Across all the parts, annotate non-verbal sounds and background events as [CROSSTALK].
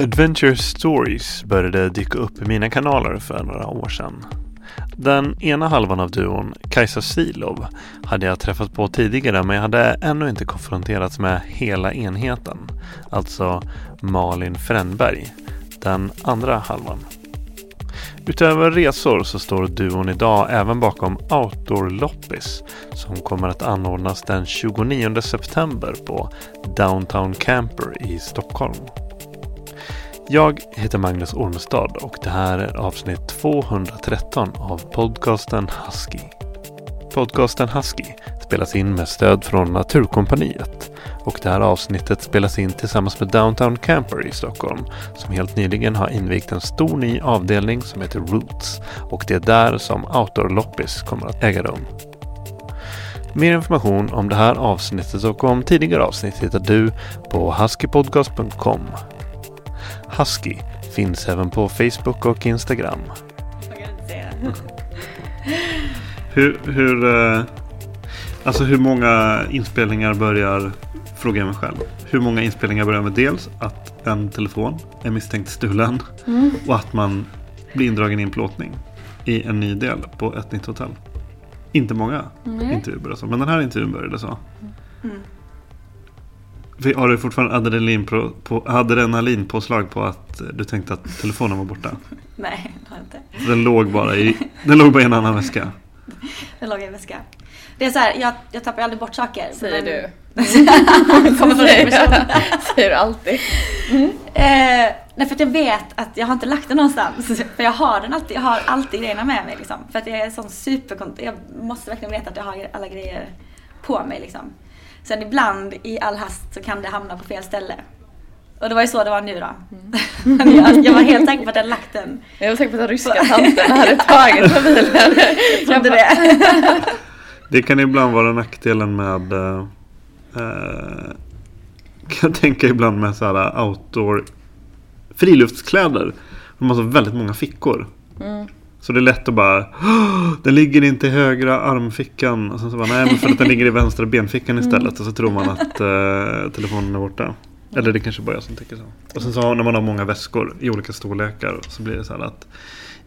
Adventure Stories började dyka upp i mina kanaler för några år sedan. Den ena halvan av duon, Kajsa Silov, hade jag träffat på tidigare men jag hade ännu inte konfronterats med hela enheten. Alltså Malin Frändberg, den andra halvan. Utöver resor så står duon idag även bakom Outdoor Loppis som kommer att anordnas den 29 september på Downtown Camper i Stockholm. Jag heter Magnus Ormestad och det här är avsnitt 213 av podcasten Husky. Podcasten Husky spelas in med stöd från Naturkompaniet och det här avsnittet spelas in tillsammans med Downtown Camper i Stockholm som helt nyligen har invigt en stor ny avdelning som heter Roots och det är där som Outdoor Loppis kommer att äga rum. Mer information om det här avsnittet och om tidigare avsnitt hittar du på huskypodcast.com Husky finns även på Facebook och Instagram. Hur, hur, eh, alltså hur många inspelningar börjar, frågar jag mig själv. Hur många inspelningar börjar med dels att en telefon är misstänkt stulen Mm. och att man blir indragen i en plåtning i en ny del på ett nytt hotell. Inte många Nej. intervjuer börjar så, men den här intervjun började så. Mm. Har du fortfarande adrenalin på, på, adrenalinpåslag på att eh, du tänkte att telefonen var borta? [LAUGHS] Nej, det har jag inte. Den låg bara i, den låg bara i en annan väska. [LAUGHS] Den låg i en väska. Det är så här, jag, jag tappar aldrig bort saker. Säger men- du. [LAUGHS] Kommer från person. Säger du alltid. Eh, nej för att jag vet att jag har inte lagt den någonstans. För jag har den alltid, jag har alltid grejerna med mig liksom. För att jag är sån superkont... Jag måste verkligen veta att jag har alla grejer på mig liksom. Sen ibland i all hast så kan det hamna på fel ställe. Och det var ju så det var nu då. Men [LAUGHS] jag, jag var helt säker på att jag hade lagt den. Jag var säker på att de ryska [LAUGHS] tanterna hade tagit mobilen. Jag trodde det. [LAUGHS] Det kan ibland vara nackdelen med eh, eh, kan jag tänka ibland med så här outdoor friluftskläder. De har så väldigt många fickor. Så det är lätt att bara "Åh, Den ligger inte i högra armfickan. Och sen så bara, nej men för att den ligger i vänstra benfickan istället. Och så tror man att eh, telefonen är borta. Eller det kanske bara jag som tänker så. Och sen så när man har många väskor i olika storlekar. Så blir det så här att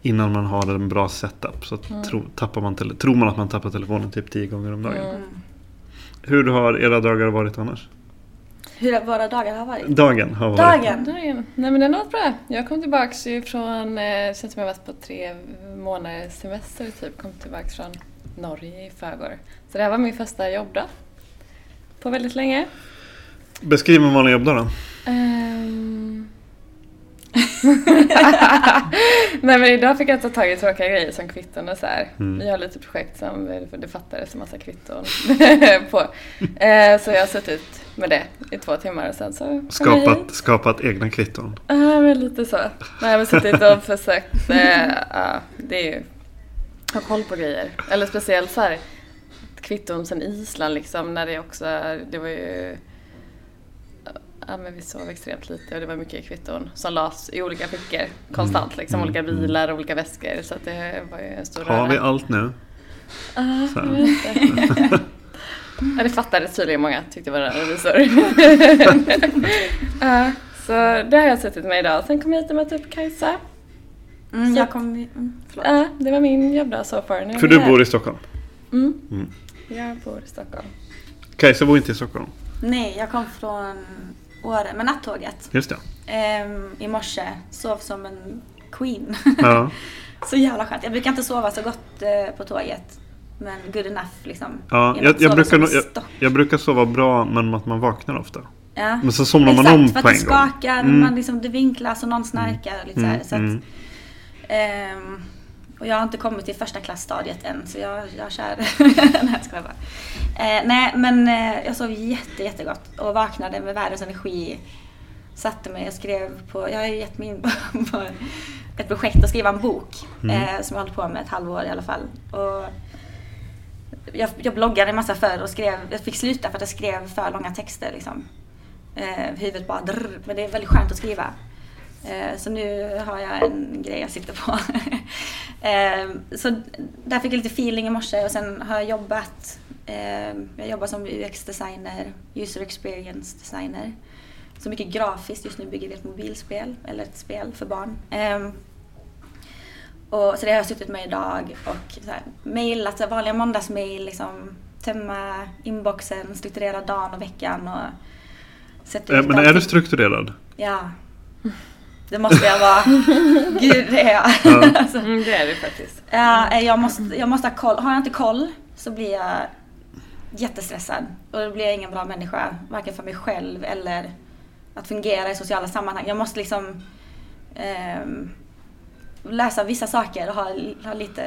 Innan man har en bra setup så tro, tappar man tror man att man tappar telefonen typ tio gånger om dagen. Hur har era dagar varit annars? Hur våra dagar har varit. Dagen har varit. Dagen. Dagen. Nej men den har varit bra. Jag kom tillbaks ju från, eh, känns som jag varit på tre månaders semester typ. Kom tillbaks från Norge i förrgår. Så det här var min första jobbdag. På väldigt länge. Beskriv en vanlig jobbdag då. Ehm. [LAUGHS] Nej men idag fick jag ta tag i tråkiga grejer som kvitton och så här. Mm. Vi har lite projekt som det fattades en massa kvitton [LAUGHS] på. Eh, så jag har suttit med det i två timmar och sen så jag hit. Skapat, skapat egna kvitton. Ja men lite så. Nej jag har suttit och försökt, eh, ja det är ju, ha koll på grejer. Eller speciellt så här kvitton sen Island liksom när det också, det var ju Ja men vi sov extremt lite och det var mycket kvitton som lades i olika fickor konstant liksom. Mm. Olika bilar och olika väskor så att det var ju en stor Har vi röra. allt nu? Ja, Så jag här. vet inte. [LAUGHS] Ja, det fattade tydligen många tyckte var revisor. [LAUGHS] ja, så det har jag suttit med idag. Sen kom jag hit och mötte upp Kajsa. Mm, jag kom... Mm. Ja, det var min jobbdag so far. Nu För du här. bor i Stockholm? Mm. Mm. Jag bor i Stockholm. Kajsa bor inte i Stockholm? Nej, jag kom från Åre med nattåget. Just det. Ehm, I morse. Sov som en queen. Ja. [LAUGHS] så jävla skönt. Jag brukar inte sova så gott eh, på tåget. Men good enough liksom. Ja, jag, att jag, brukar, jag, jag brukar sova bra men att man vaknar ofta. Ja. Men så somnar man Exakt, om för att på det en gång. skakar, Mm. man liksom, det vinklas och någon snarkar. och Lite så här, Mm, så att, mm. ehm, och jag har inte kommit till första klassstadiet än så jag, jag kör. [LAUGHS] nej, jag bara. Eh, nej men eh, jag sov jätte, jättegott och vaknade med världens energi. Satte mig och skrev på, jag har ju gett mig in på, [LAUGHS] på ett projekt att skriva en bok. Mm. Eh, som jag hållit på med ett halvår i alla fall. Och jag, jag bloggade en massa förr och skrev, jag fick sluta för att jag skrev för långa texter liksom. Eh, huvudet bara drr, men det är väldigt skönt att skriva. Eh, så nu har jag en grej jag sitter på. [LAUGHS] eh, så där fick jag lite feeling i morse och sen har jag jobbat. Eh, jag jobbar som UX-designer, user experience designer. Så mycket grafiskt, just nu bygger vi ett mobilspel, eller ett spel för barn. Eh, och, så det har jag suttit med idag och så här, mailat, så här, vanliga måndagsmail, liksom, tömma inboxen, strukturera dagen och veckan och sätta Eh, ut Men är du strukturerad? Ja. Det måste jag vara. [LAUGHS] Gud, det är jag. Ja. [LAUGHS] Alltså, Mm, det är det faktiskt. ja, eh, jag, måste, jag måste ha koll. Har jag inte koll så blir jag jättestressad. Och då blir jag ingen bra människa. Varken för mig själv eller att fungera i sociala sammanhang. Jag måste liksom ehm, läsa vissa saker och ha, ha lite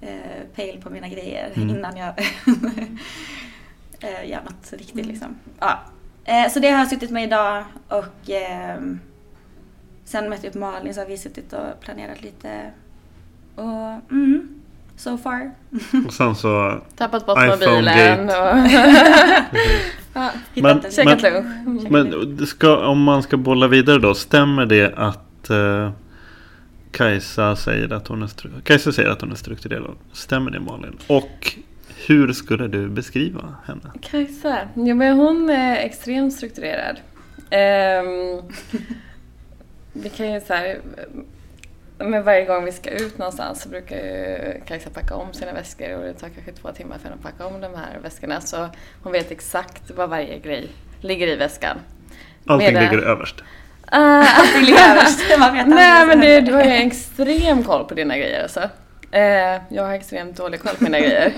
eh, pejl på mina grejer Mm. innan jag [LAUGHS] eh, gör något riktigt. Liksom. Ja. Eh, så det har jag suttit med idag och ehm, sen mötte jag upp Malin så har vi suttit och planerat lite. Och mm, so far. Och sen så... Tappat bort iPhone mobilen gate. och [LAUGHS] Hittat Men- en käkat Men- lunch. Men ska, om man ska bolla vidare då, stämmer det att eh, Kajsa, säger att hon är stru- Kajsa säger att hon är strukturerad? Stämmer det Malin? Och hur skulle du beskriva henne? Kajsa, ja, men hon är extremt strukturerad. Ehm, [LAUGHS] vi kan ju så här, men varje gång vi ska ut någonstans så brukar ju Kajsa packa om sina väskor och det tar kanske två timmar för henne att packa om de här väskorna. Så hon vet exakt vad varje grej ligger i väskan. Allting Med det- ligger överst. Uh, Allting ligger överst. [LAUGHS] Man vet Nej men det, du har ju extrem koll på dina grejer alltså. Eh, jag har extremt dålig koll på mina grejer.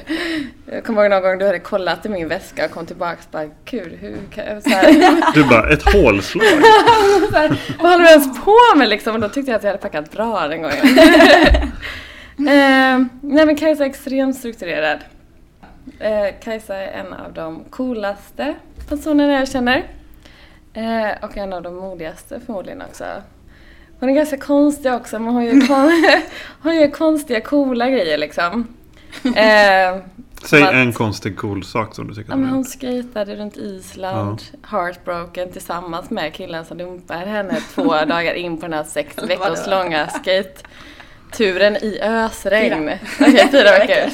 Jag kommer ihåg någon gång du hade kollat i min väska och kom tillbaka och bara Gud, hur kan jag... Så här, [LAUGHS] Du bara, ett hålslag. [LAUGHS] här, vad håller du ens på med liksom? Och då tyckte jag att jag hade packat bra den gången. [LAUGHS] eh, nej men Kajsa är extremt strukturerad. Eh, Kajsa är en av de coolaste personerna jag känner. Eh, och en av de modigaste förmodligen också. Hon är ganska konstig också men hon gör, kon [LAUGHS] hon gör konstiga coola grejer liksom. [LAUGHS] Eh, Säg Vad- en konstig cool sak som du tycker Ja, om men hon skejtade runt Island, heartbroken tillsammans med killen som dumpar henne två [LAUGHS] dagar in på den här sex veckors långa skate-turen i ösregn. Fyra. Okej, fyra veckor.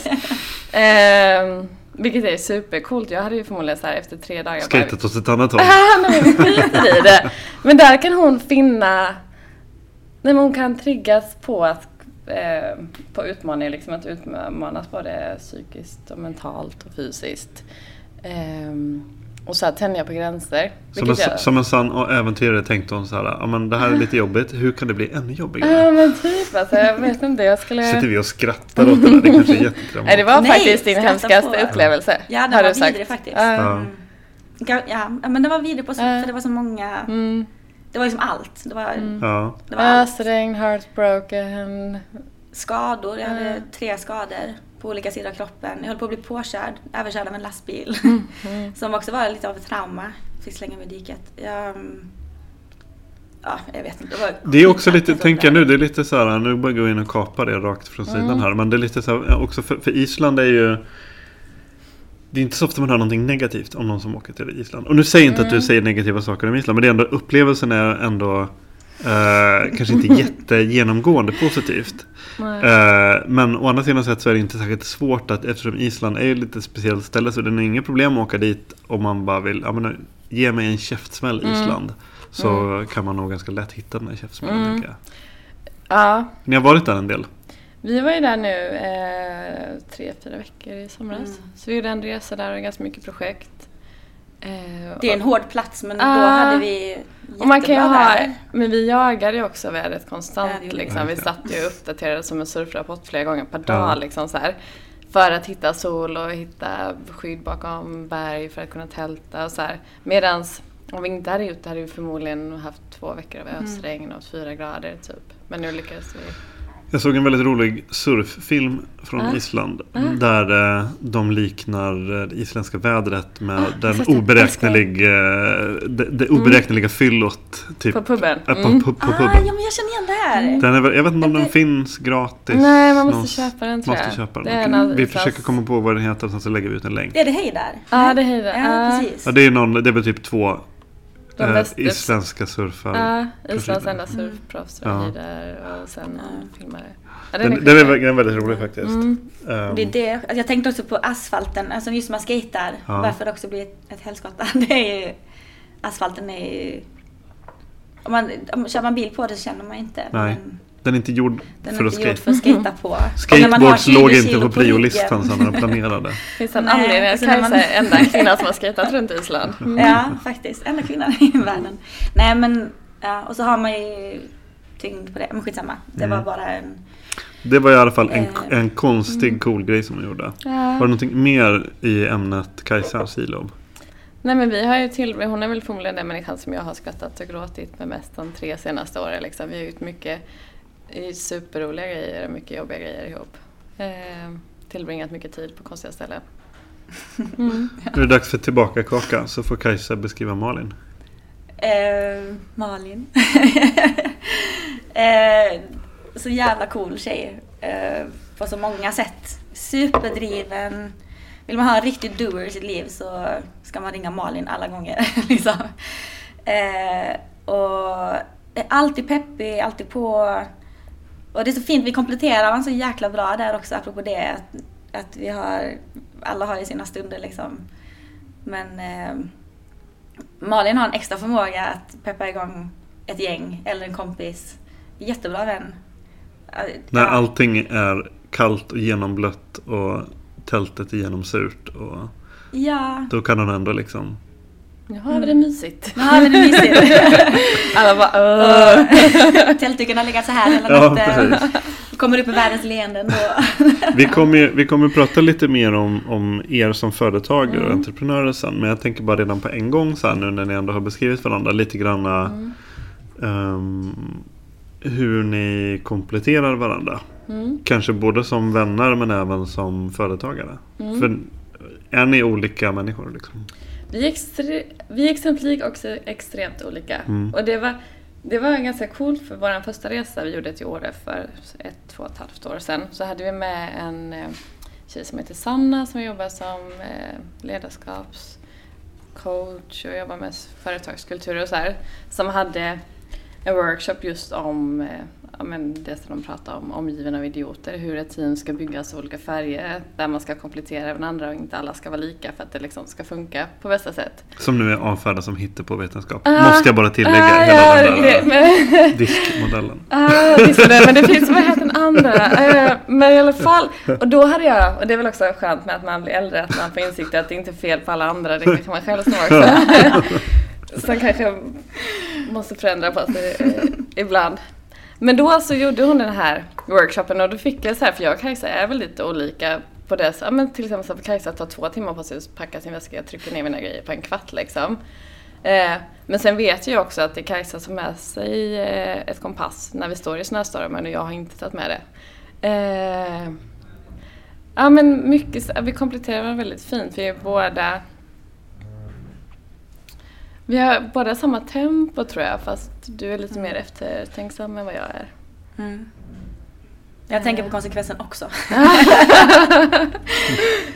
Ehm, vilket är supercoolt. Jag hade ju förmodligen så här efter tre dagar Skatet åt ett annat håll. Nej, men vi skiter i det. Men där kan hon finna... Nej, men hon kan triggas på att eh, på utmaningar, liksom att utmanas både psykiskt och mentalt och fysiskt. Ehm, och så här tänja på gränser. Som en, jag- som en sann och äventyrare tänkte hon så här, ja men det här är lite jobbigt, hur kan det bli ännu jobbigare? Ja men typ alltså, jag vet inte, jag skulle... Sitter vi och skrattar åt det där, det kanske är Nej, det jättedramatiskt. var faktiskt din hemskaste på. upplevelse. Ja, den har var du sagt. vidrig faktiskt. Ja. Ja. Ja, men det var vidrig på så, Ja. för det var så många. Mm. Det var liksom allt. Det var, Ja. det var allt. Ösregn, heartbroken. skador. Jag hade tre skador på olika sidor av kroppen. Jag höll på att bli påkörd, överkörd av en lastbil. Mm. [LAUGHS] Som också var lite av ett trauma. Fick slänga mig i diket. Jag, mm, ja, jag vet inte. Det, var Det är också lite, tänker jag nu, det är lite så här, nu bara gå in och kapa det rakt från sidan Mm. här. Men det är lite så här, också för, för Island är ju det är inte så ofta man hör någonting negativt om någon som åker till Island. Och nu säger jag inte att du säger negativa saker om Island. Men det är ändå, upplevelsen är ändå eh, kanske inte [LAUGHS] jättegenomgående positivt. Eh, men å andra sidan så är det inte särskilt svårt att eftersom Island är ju lite ett speciellt ställe så det är inget problem att åka dit om man bara vill ja, men, ge mig en käftsmäll Island. Så kan man nog ganska lätt hitta den här käftsmällen Mm. tänker jag. Ja, Ni har varit där en del? Vi var ju där nu eh, tre, fyra veckor i somras. Mm. Så vi gjorde en resa där och ganska mycket projekt. Eh, Det är en hård plats men då Ah. hade vi Och man kan ju ha, men vi jagade ju också vädret Ja, konstant. gjorde liksom. Vi satt ju och uppdaterade som en surfrapport flera gånger per Ja. dag. Liksom, så här, för att hitta sol och hitta skydd bakom berg för att kunna tälta och så här. Medans om vi inte hade gjort det hade vi förmodligen haft två veckor av Mm. ösregn och fyra grader typ. Men nu lyckades vi. Jag såg en väldigt rolig surffilm från Ah. Island. Ah. Där eh, de liknar eh, det isländska vädret med Ah, den oberäknelig, eh, det, det oberäkneliga fyllot. Typ, På puben. eh, på, Mm. på, på Ah, puben. ja men jag känner igen det här. Den är, jag vet inte om den Det- finns gratis. Nej, man måste någonstans. köpa den tror Måste jag. köpa den. Vi försöker komma på vad den heter sen så lägger vi ut en länk. Är det Hejdar? Ja, det är Hejdar. Ja, Ah. precis. Ja, det, är någon, det är väl typ två De eh, bästa- isländska surfare. Ja, Islands enda Mm. surfproffs Ja. var Heidar och sen Ja. filmare. Ja, Den, är den, är, den är väldigt rolig faktiskt. Mm. Ehm, Det är det. Alltså, Jag tänkte också på asfalten, alltså just när man skejtar. Ja. Varför det också blir ett, ett helskotta. [LAUGHS] Det är ju, asfalten är ju... Om man, om, kör man bil på det så känner man inte. Nej. Men den är inte gjord den för är att inte gjord för att skejta på. [LAUGHS] Skateboards 20 låg inte på priolistan sen när de planerade. [LAUGHS] Finns det en anledning? alltså Jag när kan man- enda kvinnan som har skejtat runt Island. [LAUGHS] Mm. Ja, faktiskt. Enda kvinnan i världen. Nej men, ja, och så har man ju tyngd på det. Men skitsamma. Det Mm. var bara en... Det var i alla fall en, Eh, en konstig cool grej som de gjorde. Var det Ja. någonting mer i ämnet Kajsa Silov? Nej men vi har ju till hon är väl förmodligen den människan som jag har skrattat och gråtit med mest de tre senaste åren. Liksom. Vi har gjort mycket superroliga grejer och mycket jobbiga grejer ihop. Eh, tillbringat mycket tid på konstiga ställen. Mm. Nu är det dags för tillbaka-kaka så får Kajsa beskriva Malin. Eh, Malin. [LAUGHS] eh, så jävla cool tjej. Eh, på så många sätt. Superdriven. Vill man ha en riktig doer i sitt liv så ska man ringa Malin alla gånger. [LAUGHS] liksom. eh, och är alltid peppig, alltid på. Och det är så fint, vi kompletterar varandra så jäkla bra där också apropå det. Att, att vi har, alla har ju sina stunder liksom. Men eh, Malin har en extra förmåga att peppa igång ett gäng eller en kompis. Jättebra vän. När allting är kallt och genomblött och tältet är genomsurt. Och Ja, då kan hon ändå liksom... Nu har vi det mysigt. nu har vi det mysigt. [LAUGHS] Alla bara [LAUGHS] Tältduken har legat så här hela Ja, natten. Kommer upp i världens leenden då. [LAUGHS] Vi kommer, ju- vi kommer prata lite mer om, om er som företagare Mm. och entreprenörer sen. Men jag tänker bara redan på en gång så här nu när ni ändå har beskrivit varandra lite granna Mm. ehm, hur ni kompletterar varandra. Mm. Kanske både som vänner men även som företagare. Mm. För är ni olika människor? Liksom? Vi extre- vi är och också extremt olika. Mm. Och det var, det var ganska coolt för vår första resa vi gjorde till Åre för ett, två och ett halvt år sedan. Så hade vi med en eh, tjej som heter Sanna som jobbar som eh, ledarskapscoach och jobbar med företagskultur och så här. Som hade en workshop just om eh, men det som de pratar om, omgiven av idioter. Hur ett team ska byggas av olika färger där man ska komplettera varandra och inte alla ska vara lika för att det liksom ska funka på bästa sätt. Som nu är avfärdad som hittepåvetenskap. Ah, Måste jag bara tillägga. Ah, hela ja, den där men- diskmodellen. [LAUGHS] Det är det, men det finns, vad heter den andra? Eh, men i alla fall, och då hade jag, och det är väl också skönt med att man blir äldre, att man får insikt att det inte är fel på alla andra, det kanske man själv som också. [LAUGHS] Som kanske måste förändra på sig eh, ibland. Men då så gjorde hon den här workshopen och då fick jag så här, för jag och Kajsa är väl lite olika på det. Så, ja, men till exempel så att Kajsa tar två timmar på sig att packa sin väska, jag trycker ner mina grejer på en kvart liksom. Eh, men sen vet jag också att det är Kajsa som har med sig eh, ett kompass när vi står i snöstormen och jag har inte tagit med det. Eh, ja men mycket, vi kompletterar varandra väldigt fint. Vi är båda vi har båda samma tempo tror jag fast du är lite mer eftertänksam än vad jag är. Mm. Jag tänker på konsekvensen också. [LAUGHS] ja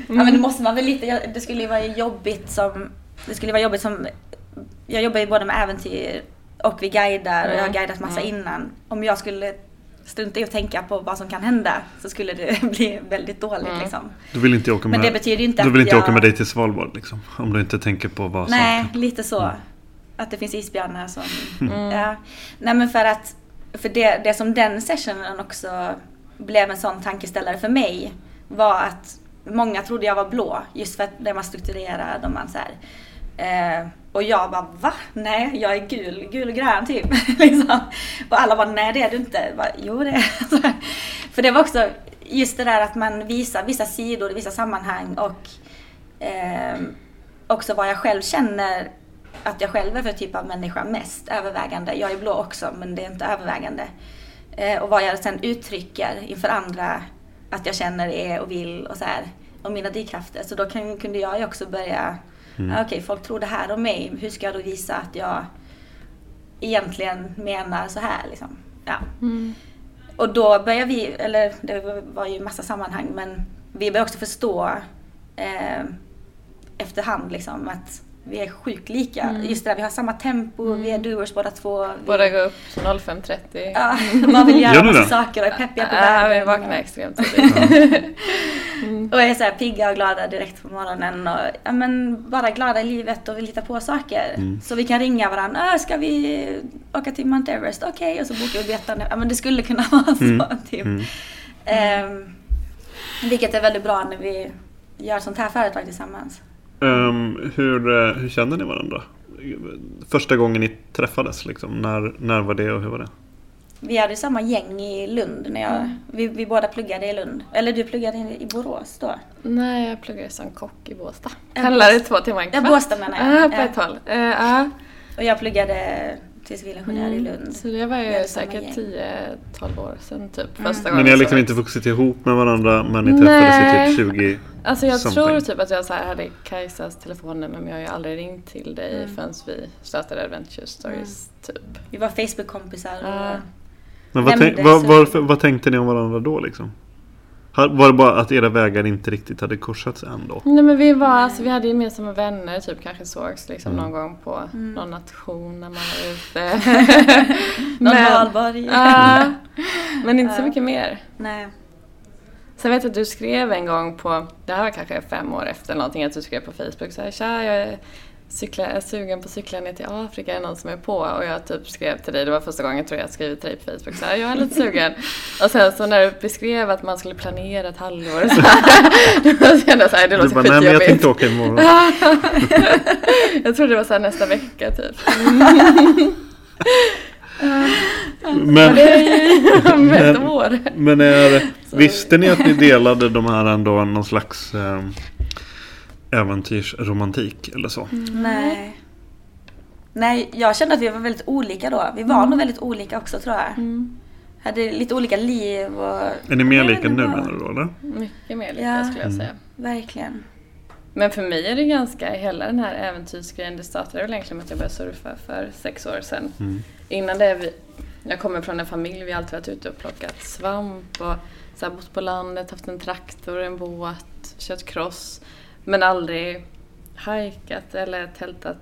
men det måste man väl lite, det skulle ju vara jobbigt som, det skulle vara jobbigt som, jag jobbar ju både med äventyr och vi guidar och jag har Mm. guidat massa Mm. innan. Om jag skulle strunta i att tänka på vad som kan hända så skulle det [LAUGHS] bli väldigt dåligt Mm. liksom. Du vill inte åka med, Men det betyder inte du vill inte jag... åka med dig till Svalbard liksom? Om du inte tänker på vad som... Nej, lite så. Mm. Att det finns isbjörnar som... Mm. Ja. Nej men för att, för det, det som den sessionen också blev en sån tankeställare för mig var att många trodde jag var blå just för att den var strukturerad och man så här, eh, och jag bara va? Nej, jag är gul, gul och grön typ. [LAUGHS] liksom. Och alla bara nej det är du inte. Bara, jo det är jag." [LAUGHS] För det var också just det där att man visar vissa sidor i vissa sammanhang och eh, också vad jag själv känner att jag själv är för typ av människa mest övervägande. Jag är blå också men det är inte övervägande. Eh, och vad jag sen uttrycker inför andra att jag känner är och vill och så här. Och mina drivkrafter. Så då kan, kunde jag ju också börja, Mm. ah, okej folk tror det här om mig. Hur ska jag då visa att jag egentligen menar så här liksom. Ja. Mm. Och då börjar vi, eller det var ju massa sammanhang, men vi börjar också förstå eh, efterhand liksom att vi är sjukt lika. Mm. Just det där, vi har samma tempo, vi är doers båda två. Vi, Båda går upp 05.30. ja, [LAUGHS] man vill Gör göra massa saker och är peppiga på Ja, världen. vi vaknar extremt tidigt. Mm. [LAUGHS] Och är så här pigga och glada direkt på morgonen och ja, men bara glada i livet och vill hitta på saker. Mm. Så vi kan ringa varandra. Äh, ska vi åka till Mount Everest? Okej, och så bokar vi biljetterna. Ja, men det skulle kunna [LAUGHS] vara så. Mm. Typ. Mm. Ehm, vilket är väldigt bra när vi gör sånt här företag tillsammans. Ehm, hur, eh, hur kände ni varandra? Första gången ni träffades, liksom. när, när var det och hur var det? Vi hade samma gäng i Lund när jag, vi, vi båda pluggade i Lund. Eller du pluggade i Borås då? Nej, jag pluggade som kock i Båstad. Ja, Pendlade två timmar en Ja, kvart. Båstad menar jag. Ja, på Ja. ett håll. Eh, Ja. Och jag pluggade till civilingenjör i Lund. Mm. Så det var ju säkert gäng. 10-12 år sedan typ. Mm. Första gången Men ni har liksom inte vuxit ihop med varandra men ni träffades i typ 20... Alltså jag something. tror typ att jag så här hade Kajsas telefonnummer men jag har ju aldrig ringt till dig Mm. förrän vi startade Adventure Stories typ. Vi var Facebook-kompisar. Ja. Men vad, tänk, vad, varför, vad tänkte ni om varandra då liksom? Var det bara att era vägar inte riktigt hade korsats än då? Nej men vi var, alltså vi hade gemensamma vänner, typ kanske sågs liksom Mm. någon gång på Mm. någon nation när man var ute. [LAUGHS] Någon men, valborg. Ja, men inte så mycket mer. Nej. Sen vet jag att du skrev en gång på, det här var kanske fem år efter någonting, att du skrev på Facebook så här, tja jag är, cykla, jag är sugen på att cykla ner till Afrika, är någon som är på? Och jag typ skrev till dig, det var första gången jag tror jag skrev till dig på Facebook, så här, jag är lite sugen. [LAUGHS] Och sen så när du beskrev att man skulle planera ett halvår så här, [LAUGHS] [LAUGHS] kände jag så här, det Du låter bara, nej men jag skitjobbigt. tänkte åka imorgon. jag trodde det var så här nästa vecka typ. Men, Men- men är, visste ni att ni delade de här ändå någon slags eh, äventyrsromantik eller så? Nej. Nej, jag kände att vi var väldigt olika då. Vi var nog väldigt olika också tror jag. Mm. Hade lite olika liv och... Är ni mer lika nu menar du då eller? Mycket mer lika Ja. skulle jag Mm. säga. Verkligen. Men för mig är det ganska, hela den här äventyrsgrejen, det startade väl egentligen med att jag började surfa för sex år sedan. Mm. Innan det, vi, jag kommer från en familj, vi har alltid varit ute och plockat svamp och så här, bott på landet, haft en traktor, en båt, kört cross. Men aldrig hajkat eller tältat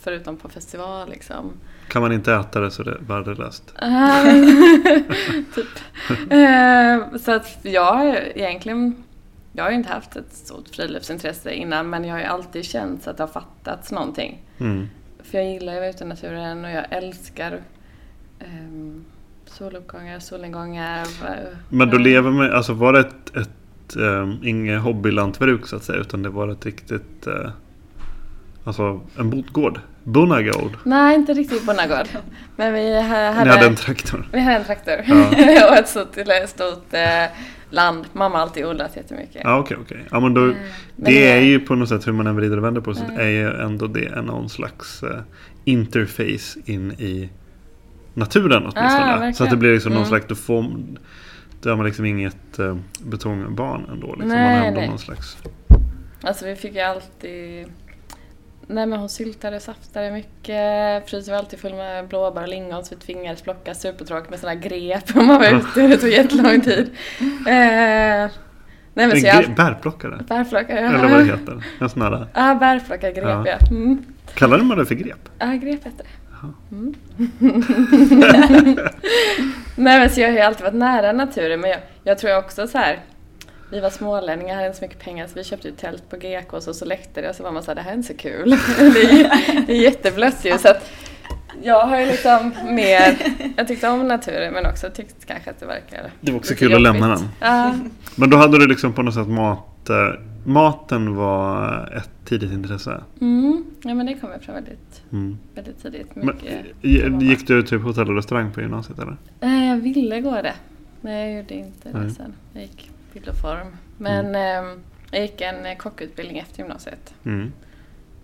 förutom på festival liksom. Kan man inte äta det så det är värdelöst? [LAUGHS] typ. Eh, så att jag har egentligen, jag har ju inte haft ett stort friluftsintresse innan men jag har ju alltid känt att det har fattats någonting. Mm. För jag gillar ju att vara ute i naturen och jag älskar um, soluppgångar, solnedgångar. Men du Eh, lever med, alltså var det ett, ett um, inget hobbylantbruk så att säga utan det var ett riktigt, eh, alltså en botgård? Bonnagård? Nej, inte riktigt bonnagård. Men vi ha- Ni hade, hade en traktor? vi hade en traktor Ja. [LAUGHS] och ett stort, eller stort eh, land. Mamma har alltid odlat jättemycket. Ja okej okej. Ja men då, men det det- är ju på något sätt hur man än vrider och vänder på så Mm. är ju ändå det någon slags eh, interface in i naturen åtminstone. verkligen. så att det blir liksom någon Mm. slags, får då är man liksom inget eh, betongbarn ändå. Liksom. man Nej, ändå nej. någon slags... Alltså vi fick ju alltid Nej men hon syltade och saftade mycket. Frysen var alltid full med blåbär och lingon så vi tvingades plocka supertråkigt med sådana grep om man var ute. Det tog jättelång tid. [LAUGHS] Eh, nej men En så jag... bärplockare? Bärplockare, ja. Eller vad det heter. En sån här, Ja, bärplockargrep Ja. ja. Mm. kallar man det för grep? Ja, grep heter det. Mm. [LAUGHS] Nej men så jag har ju alltid varit nära naturen men jag, jag tror också så här. Vi var smålänningar, hade inte så mycket pengar så vi köpte ju tält på GK och så, läckte det och så var man såhär, det här är inte så kul. [LAUGHS] det, är, det är jätteblött ju så att jag har ju liksom mer, jag tyckte om naturen men också tyckte kanske att det verkade Det var också kul att lämna jobbigt. den. Ja, Men då hade du liksom på något sätt mat... eh, Maten var ett tidigt intresse. mm. ja men det kom jag fram väldigt, Mm. väldigt tidigt. Men, Mycket mamma. gick du typ hotell och restaurang på gymnasiet eller? Nej, jag ville gå det. Men jag gjorde inte det Nej. sen. Jag gick bild och form. Men ehm, jag gick en eh, kockutbildning efter gymnasiet. Mm.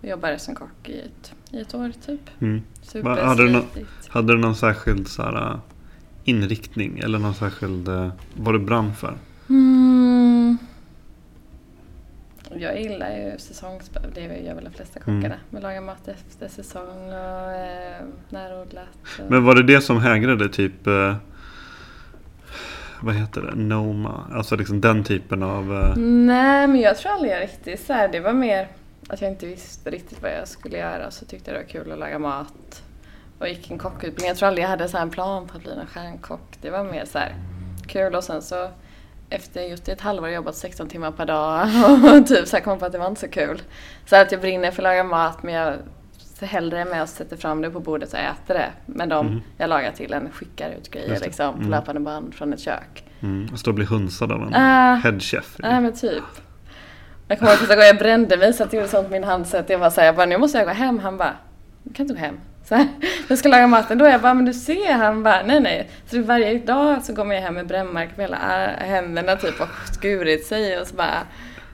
Jag jobbade som kock i ett, i ett år typ. Mm. Hade du Superslitigt. Hade du någon särskild så här, eh, inriktning eller någon särskild... eh, Vad du brann för? Mm. Jag gillar ju säsongs... Det gör väl de flesta kockarna. Mm. Men laga mat efter säsong och eh, närodlat. Och... Men var det det som hägrade typ... eh, Vad heter det? Noma? Alltså liksom den typen av... eh, Nej, men jag tror aldrig jag riktigt så här, Det var mer att jag inte visste riktigt vad jag skulle göra. Så tyckte jag det var kul att laga mat. Och gick en kockutbildning. Jag tror aldrig jag hade så här en plan på att bli en stjärnkock. Det var mer så här kul. Och sen så efter just ett halvår jobbat 16 timmar per dag [LAUGHS] och typ så här kom på att det var inte så kul. Så att jag brinner för att laga mat men jag hellre med och sätter fram det på bordet och äter det. Men de Mhm. jag lagar till än skickar ut grejer liksom på Mm. löpande band från ett kök. Mm, och stå och bli hunsad av en Ah. headchef. Nej men typ. Jag kommer ihåg första gången jag brände mig så att jag gjorde sånt med min hand så att jag var såhär, jag bara, nu måste jag gå hem. Han bara, du kan inte gå hem. Så här, jag ska laga maten då. Jag bara, men du ser. Han bara, nej nej. Så varje dag så kommer jag hem med brännmärken på hela ä- händerna typ och skurit sig och så bara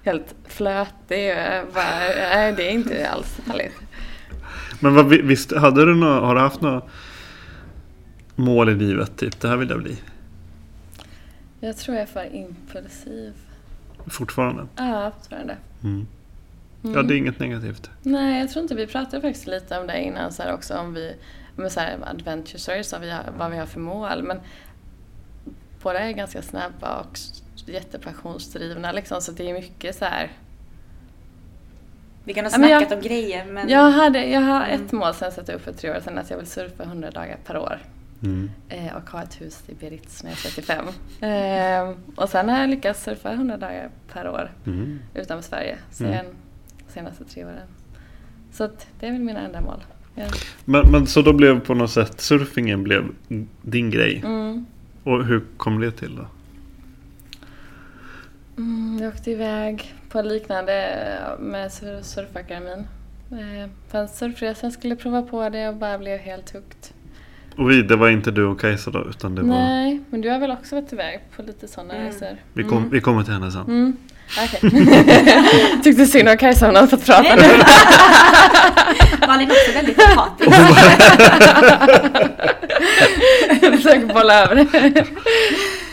helt flötig. Och jag bara, nej det är inte alls härligt. Men vad, vi- visst, hade du nå, har du haft några mål i livet? Typ, det här vill jag bli. Jag tror jag är för impulsiv. Fortfarande. Ja, fortfarande. Mm. Ja, Mm. det är inget negativt. Nej, jag tror inte vi pratade faktiskt lite om det innan så här också om vi, med så här adventure stories, vad vi, har, vad vi har för mål. Men båda är ganska snabba och jättepassionsdrivna liksom så det är mycket så här. Vi kan ha Ja, men jag- snackat om grejer men... Jag, hade, jag har Mm. ett mål sen jag satte upp för tre år sedan att jag vill surfa 100 dagar per år. Mm. Eh, och ha ett hus i Biarritz när jag är 35. Eh, och sen har jag lyckats surfa 100 dagar per år Mm. utanför Sverige sen Mm. Senaste tre åren. Så att det är väl mina enda mål. Ja. Men, men så då blev på något sätt surfingen blev din grej. Mm. Och hur kom det till då? Mm, jag åkte iväg på liknande med sur- surfakademin. Eh, på en surfresa skulle prova på det och bara blev helt hooked. Och vi, det var inte du och Kajsa då utan det var... Nej, men du har väl också varit iväg på lite sådana Mm. resor? Vi, kom, vi kommer till henne sen. Mm. Okej. [LAUGHS] Tyckte synd om Kajsa, hon hade fått prata nu. [LAUGHS] Malin är också väldigt empatisk. Jag försöker bolla över det.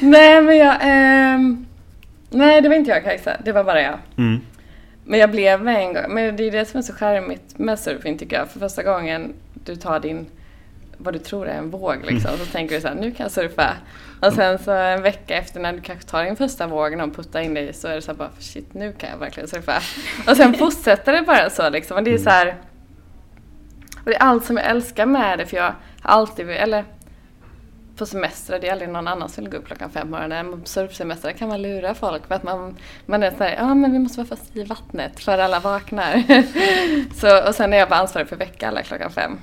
Nej men jag... ehm, nej det var inte jag Kajsa, det var bara jag. Mm. Men jag blev med en gång. Men det är det som är så charmigt med surfing tycker jag. För första gången du tar din, vad du tror är en våg liksom. Så tänker du så här, nu kan jag surfa. Och sen så en vecka efter när du kanske tar din första våg, någon puttar in dig så är det så här bara, shit nu kan jag verkligen surfa. Och sen fortsätter det bara så liksom. Och det är så här, och det är allt som jag älskar med det för jag har alltid, eller på semester, det är aldrig någon annan som vill gå upp klockan fem på morgonen. Surfsemester kan man lura folk för att man, man är såhär, ja men vi måste vara fast i vattnet för alla vaknar. [LAUGHS] så, och sen är jag bara ansvarig för vecka alla klockan fem.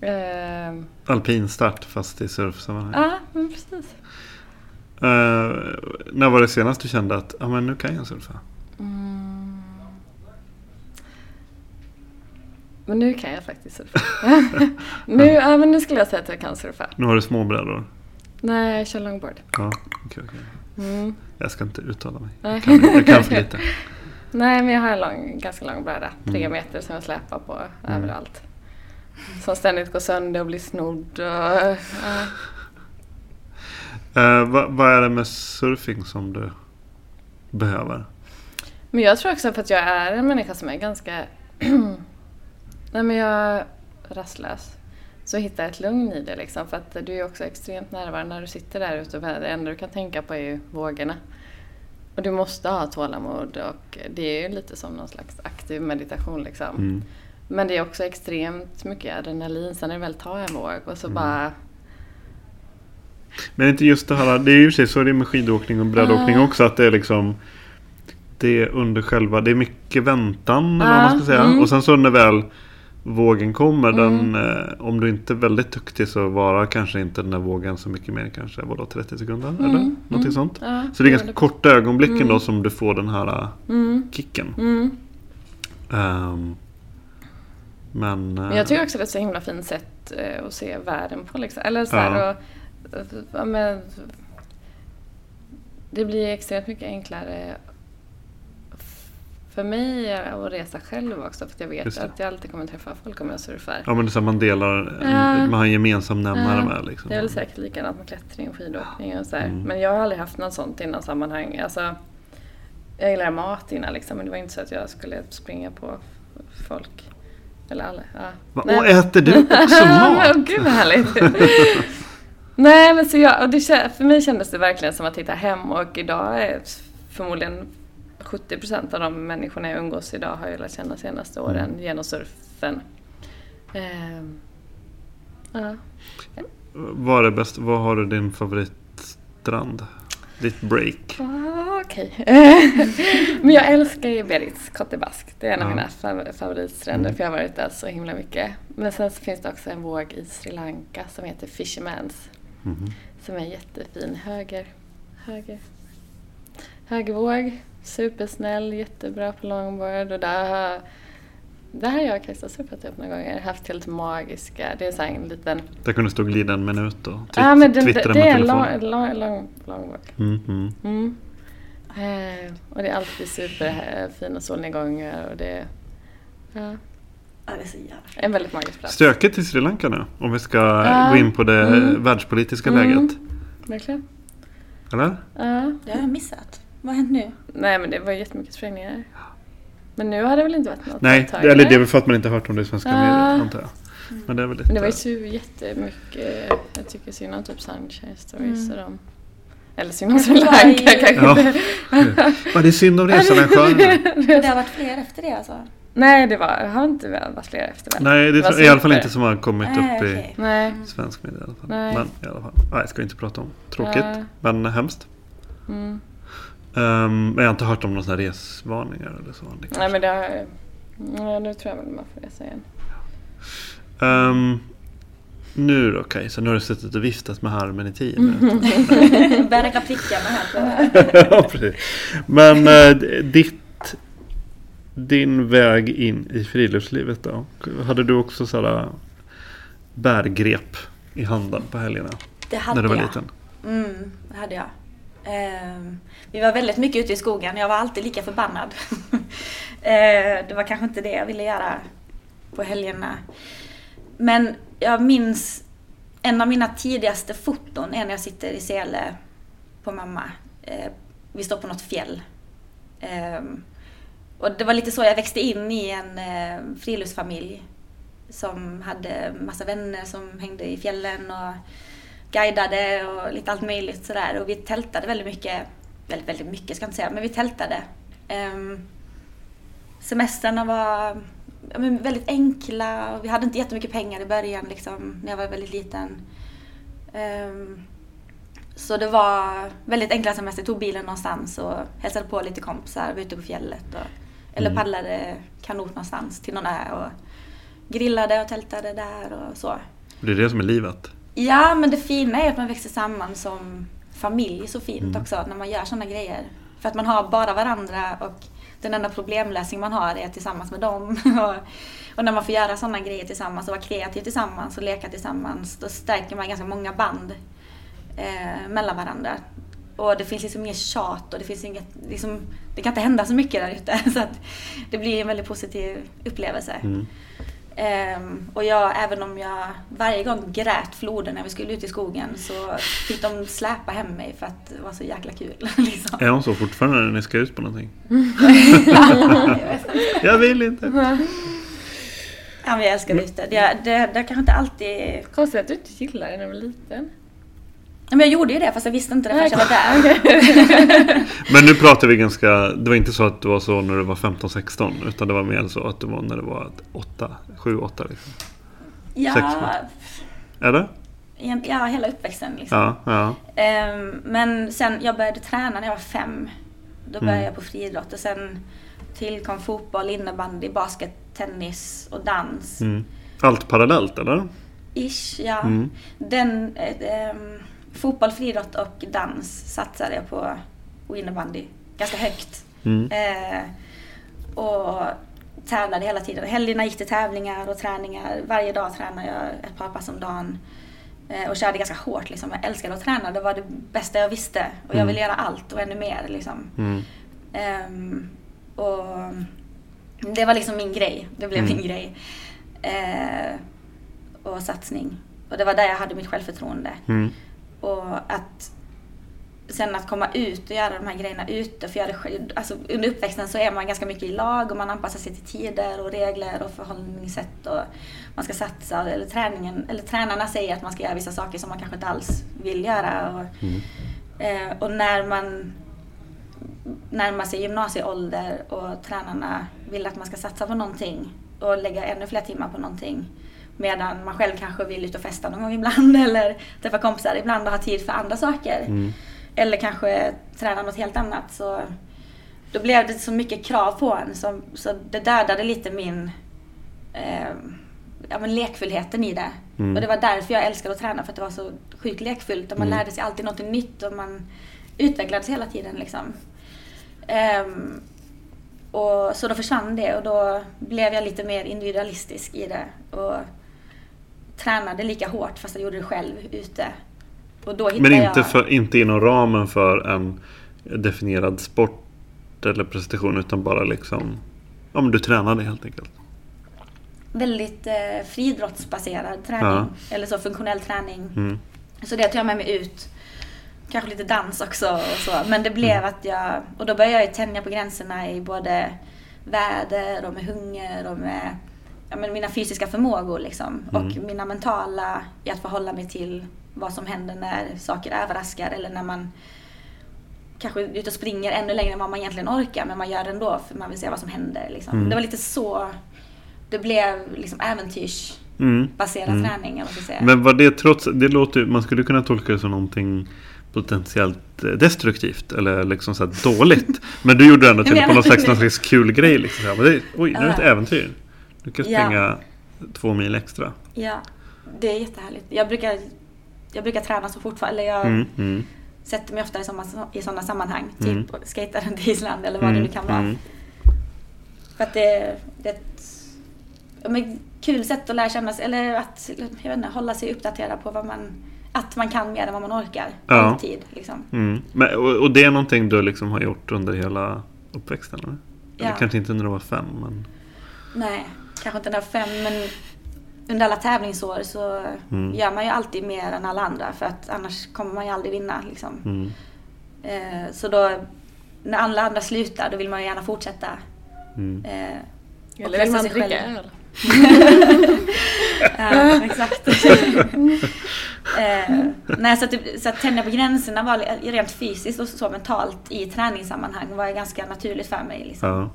Ehm, Alpinstart fast i surfsammanhang. Ja, men precis. Eh, när var det senast du kände att ah, men nu kan jag surfa? Mm. Men nu kan jag faktiskt surfa. [LAUGHS] nu, ja, men nu skulle jag säga att jag kan surfa. Nu har du små brädor. Nej, jag kör longboard. Ja, okej, okej. Mm. Jag ska inte uttala mig. Jag kan, jag kan för lite. [LAUGHS] Nej, men jag har en lång, ganska lång bräda. Tre Mm. meter som jag släpar på Mm. överallt. Som ständigt går sönder och blir snodd. Och, ja. Eh, vad, vad är det med surfing som du behöver? Men jag tror också för att jag är en människa som är ganska [CLEARS THROAT] Nej men jag är rastlös. Så hitta ett lugn i det liksom. För att du är också extremt närvarande när du sitter där ute. och Det enda du kan tänka på är ju vågorna. Och du måste ha tålamod och det är ju lite som någon slags aktiv meditation liksom. Mm. Men det är också extremt mycket adrenalin sen när det väl tar en våg och så Mm. bara... Men inte just det här, det är ju precis så det är med skidåkning och brädåkning Ja. också. Att det är liksom Det är under själva, det är mycket väntan eller vad man ska säga. mm. Och sen så när väl vågen kommer, den, eh, om du inte är väldigt duktig så varar kanske inte den där vågen så mycket mer kanske vadå, 30 sekunder? eller Mm, någonting sånt. Ja, Så det är ganska korta ögonblicken Mm. då som du får den här eh, Mm, kicken. mm. Ehm, men, eh, Men jag tycker också det är ett så himla fint sätt eh, att se världen på. Liksom. Eller så här, Ja. och, ja, men, det blir extremt mycket enklare för mig att resa själv också. För att jag vet att jag alltid kommer träffa folk om jag surfar. Ja men det är så man delar, Ja. man har en gemensam nämnare Ja, med. Liksom. Det är väl säkert likadant med klättring och skidåkning och så. Mm. Men jag har aldrig haft något sånt innan sammanhang. Alltså, jag gillar mat innan liksom, men det var inte så att jag skulle springa på folk. Eller alla. Ja. Va, och äter du också [LAUGHS] mat? gud vad härligt. [LAUGHS] Nej men så jag, det, för mig kändes det verkligen som att hitta hem och idag är förmodligen 70% av de människorna jag umgås idag har jag lärt känna senaste åren Mm. genom surfen. Ehm, ja. Vad är bäst? Vad har du din favoritstrand? Ditt break? Ah, Okej. [LAUGHS] Men jag älskar ju Berits Kottebask. Det är en av Ja. mina fav- favoritstränder Mm. för jag har varit där så himla mycket. Men sen så finns det också en våg i Sri Lanka som heter Fishermans. Mhm. Som är jättefin. Höger. Höger. Högervåg. Supersnäll, jättebra på longboard. Och där har, där har jag och Kajsa surfat upp några gånger. Haft helt magiska, det är så en liten... Där kunde stå glida en minut och twitt, Ja men den, det, twittra det med är en lång, telefonen. lång, lång, longboard. Mm, mm. Mm. Eh, och det är alltid superfina solnedgångar och det ja, Ja, det är så jävla fint. en väldigt magisk plats. Stökigt i Sri Lanka nu. Om vi ska Ja. gå in på det Mm. världspolitiska Mm. läget. Verkligen. Eller? Ja. Det har jag missat. Vad har hänt nu? Nej men det var jättemycket sprängningar. Men nu har det väl inte varit något Nej, tag, det, eller det är väl för att man inte har hört om det i svenska Ja. medier antar jag. Men det är väl lite... Men det var ju så jättemycket, jag tycker synd om typ Sunshine Stories Mm. och dem. Eller synd om Sri Lanka kanske Ja. inte. Ja, det är synd om [LAUGHS] researrangörerna. [LAUGHS] Det har varit fler efter det alltså? Nej det var, har inte varit flera efter väl? Nej, det var är i alla fall inte som har kommit Nej, upp i okej. Nej. svensk media i alla fall. Nej. Men i alla fall. Nej, jag ska inte prata om. Tråkigt, Ja. men hemskt. Mm. Um, jag har inte hört om några sådana resvarningar eller så. Det Nej men det har, ja, nu tror jag väl man får resa igen. Ehm, nu då Kajsa, nu har du suttit och viftat med armen i tio Mm. minuter. [LAUGHS] Räcka prickarna här [LAUGHS] ja, precis. Men d- ditt, din väg in i friluftslivet då? Hade du också sådana bärgrep i handen på helgerna? Det hade när du var jag. liten? Mm, det hade jag. Ehm, vi var väldigt mycket ute i skogen. Jag var alltid lika förbannad. [LAUGHS] Ehm, det var kanske inte det jag ville göra på helgerna. Men jag minns en av mina tidigaste foton är när jag sitter i sele på mamma. Ehm, vi står på något fjäll. Ehm, och det var lite så jag växte in i en eh, friluftsfamilj som hade massa vänner som hängde i fjällen och guidade och lite allt möjligt sådär. Och vi tältade väldigt mycket. Väldigt, väldigt mycket ska jag inte säga, men vi tältade. Um, semestrarna var ja, men väldigt enkla och vi hade inte jättemycket pengar i början liksom, när jag var väldigt liten. Um, så det var väldigt enkla semester. Jag tog bilen någonstans och hälsade på lite kompisar, var ute på fjället. Och, eller Mm. paddlade kanot någonstans till någon ö och grillade och tältade där och så. Det är det som är livet. Ja, men det fina är att man växer samman som familj så fint Mm. också när man gör sådana grejer. För att man har bara varandra och den enda problemlösning man har är tillsammans med dem. [LAUGHS] och, när man får göra sådana grejer tillsammans och vara kreativ tillsammans och leka tillsammans, då stärker man ganska många band eh, mellan varandra. Och det finns liksom inget tjat och det finns inget, liksom, det kan inte hända så mycket där ute. [LAUGHS] Så att det blir en väldigt positiv upplevelse. Mm. Ehm, och jag, även om jag varje gång grät floden när vi skulle ut i skogen så fick de släpa hem mig för att det var så jäkla kul. [LAUGHS] liksom. Är hon så fortfarande när ni ska ut på någonting? [LAUGHS] Jag vill inte. Ja, men jag älskar ute. Det, det, det kanske inte alltid... Konstigt att du inte gillade det när du var liten. Ja, Men jag gjorde ju det fast jag visste inte det förrän jag var där. [LAUGHS] Men nu pratar vi ganska, det var inte så att du var så när du var 15-16 utan det var mer så att du var när du var 8, 7-8 liksom. Ja, Sex månader. Eller? egent- ja, hela uppväxten liksom. Ja, ja. Ehm, men sen, jag började träna när jag var fem. Då började Mm. jag på friidrott och sen tillkom fotboll, innebandy, basket, tennis och dans. Mm. Allt parallellt eller? Ish, ja. Mm. Den, eh, ehm, fotboll, friidrott och dans satsade jag på och innebandy ganska högt. Mm. Eh, och tävlade hela tiden. Helgerna gick till tävlingar och träningar. Varje dag tränade jag ett par pass om dagen. Eh, och körde ganska hårt liksom. Jag älskade att träna. Det var det bästa jag visste. Och jag Mm. ville göra allt och ännu mer liksom. Mm. Ehm, och det var liksom min grej. Det blev Mm. min grej. Eh, och satsning. Och det var där jag hade mitt självförtroende. Och att sen att komma ut och göra de här grejerna ute. För jag hade, alltså, under uppväxten så är man ganska mycket i lag och man anpassar sig till tider och regler och förhållningssätt. Och man ska satsa. Eller, träningen, eller tränarna säger att man ska göra vissa saker som man kanske inte alls vill göra. Och, Mm. eh, och när man närmar sig gymnasieålder och tränarna vill att man ska satsa på någonting och lägga ännu fler timmar på någonting. Medan man själv kanske vill ut och festa någon gång ibland [LAUGHS] eller träffa kompisar ibland och ha tid för andra saker. Mm. Eller kanske träna något helt annat. Så då blev det så mycket krav på en så, så det dödade lite min eh, ja, men lekfullheten i det. Mm. Och det var därför jag älskade att träna för att det var så sjukt lekfullt och man Mm. lärde sig alltid något nytt och man utvecklades hela tiden liksom. Ehm, och så då försvann det och då blev jag lite mer individualistisk i det. Och tränade lika hårt fast jag gjorde det själv ute. Och då hittade Men inte, jag... för, inte inom ramen för en definierad sport eller prestation utan bara liksom Ja men du tränade helt enkelt. väldigt eh, friidrottsbaserad träning. Ja. Eller så funktionell träning. Mm. Så det tog jag med mig ut. Kanske lite dans också och så. Men det blev Mm. att jag... Och då började jag tänja på gränserna i både väder och med hunger och med ja, men mina fysiska förmågor liksom. Mm. Och mina mentala i att förhålla mig till vad som händer när saker överraskar eller när man kanske är ute och springer ännu längre än vad man egentligen orkar men man gör det ändå för man vill se vad som händer. Liksom. Mm. Det var lite så det blev liksom äventyrsbaserad Mm. träning. Eller vad ska säga. Men var det trots, det låter, man skulle kunna tolka det som någonting potentiellt eh, destruktivt eller liksom så dåligt. [LAUGHS] Men du gjorde det ändå till på menar- slags, någon slags kul grej. Liksom. Men det, oj, nu är det ett äventyr. Du kan Ja. springa två mil extra. Ja, det är jättehärligt. Jag brukar, jag brukar träna så fortfarande. Eller jag Mm, mm, sätter mig ofta i sådana, i sådana sammanhang. Mm. Typ skejtar runt i Island eller vad det mm, nu kan vara. mm. För att det, det är ett ja, men, kul sätt att lära känna sig, eller att jag vet inte, hålla sig uppdaterad på vad man, att man kan mer än vad man orkar. Ja. Alltid. Liksom. Mm. Men, och, och det är någonting du liksom har gjort under hela uppväxten? Eller? Eller Ja. kanske inte när du var fem. Men... Nej, kanske inte jag var fem men under alla tävlingsår så Mm. gör man ju alltid mer än alla andra för att annars kommer man ju aldrig vinna. Liksom. Mm. Eh, så då, när alla andra slutar, då vill man ju gärna fortsätta. Mm. Eh, och Eller vill man sig dricka själv. öl? [LAUGHS] Ja, exakt. [LAUGHS] eh, nej, så att, så att tänja på gränserna var rent fysiskt och så mentalt i träningssammanhang var ganska naturligt för mig. Liksom. Ja.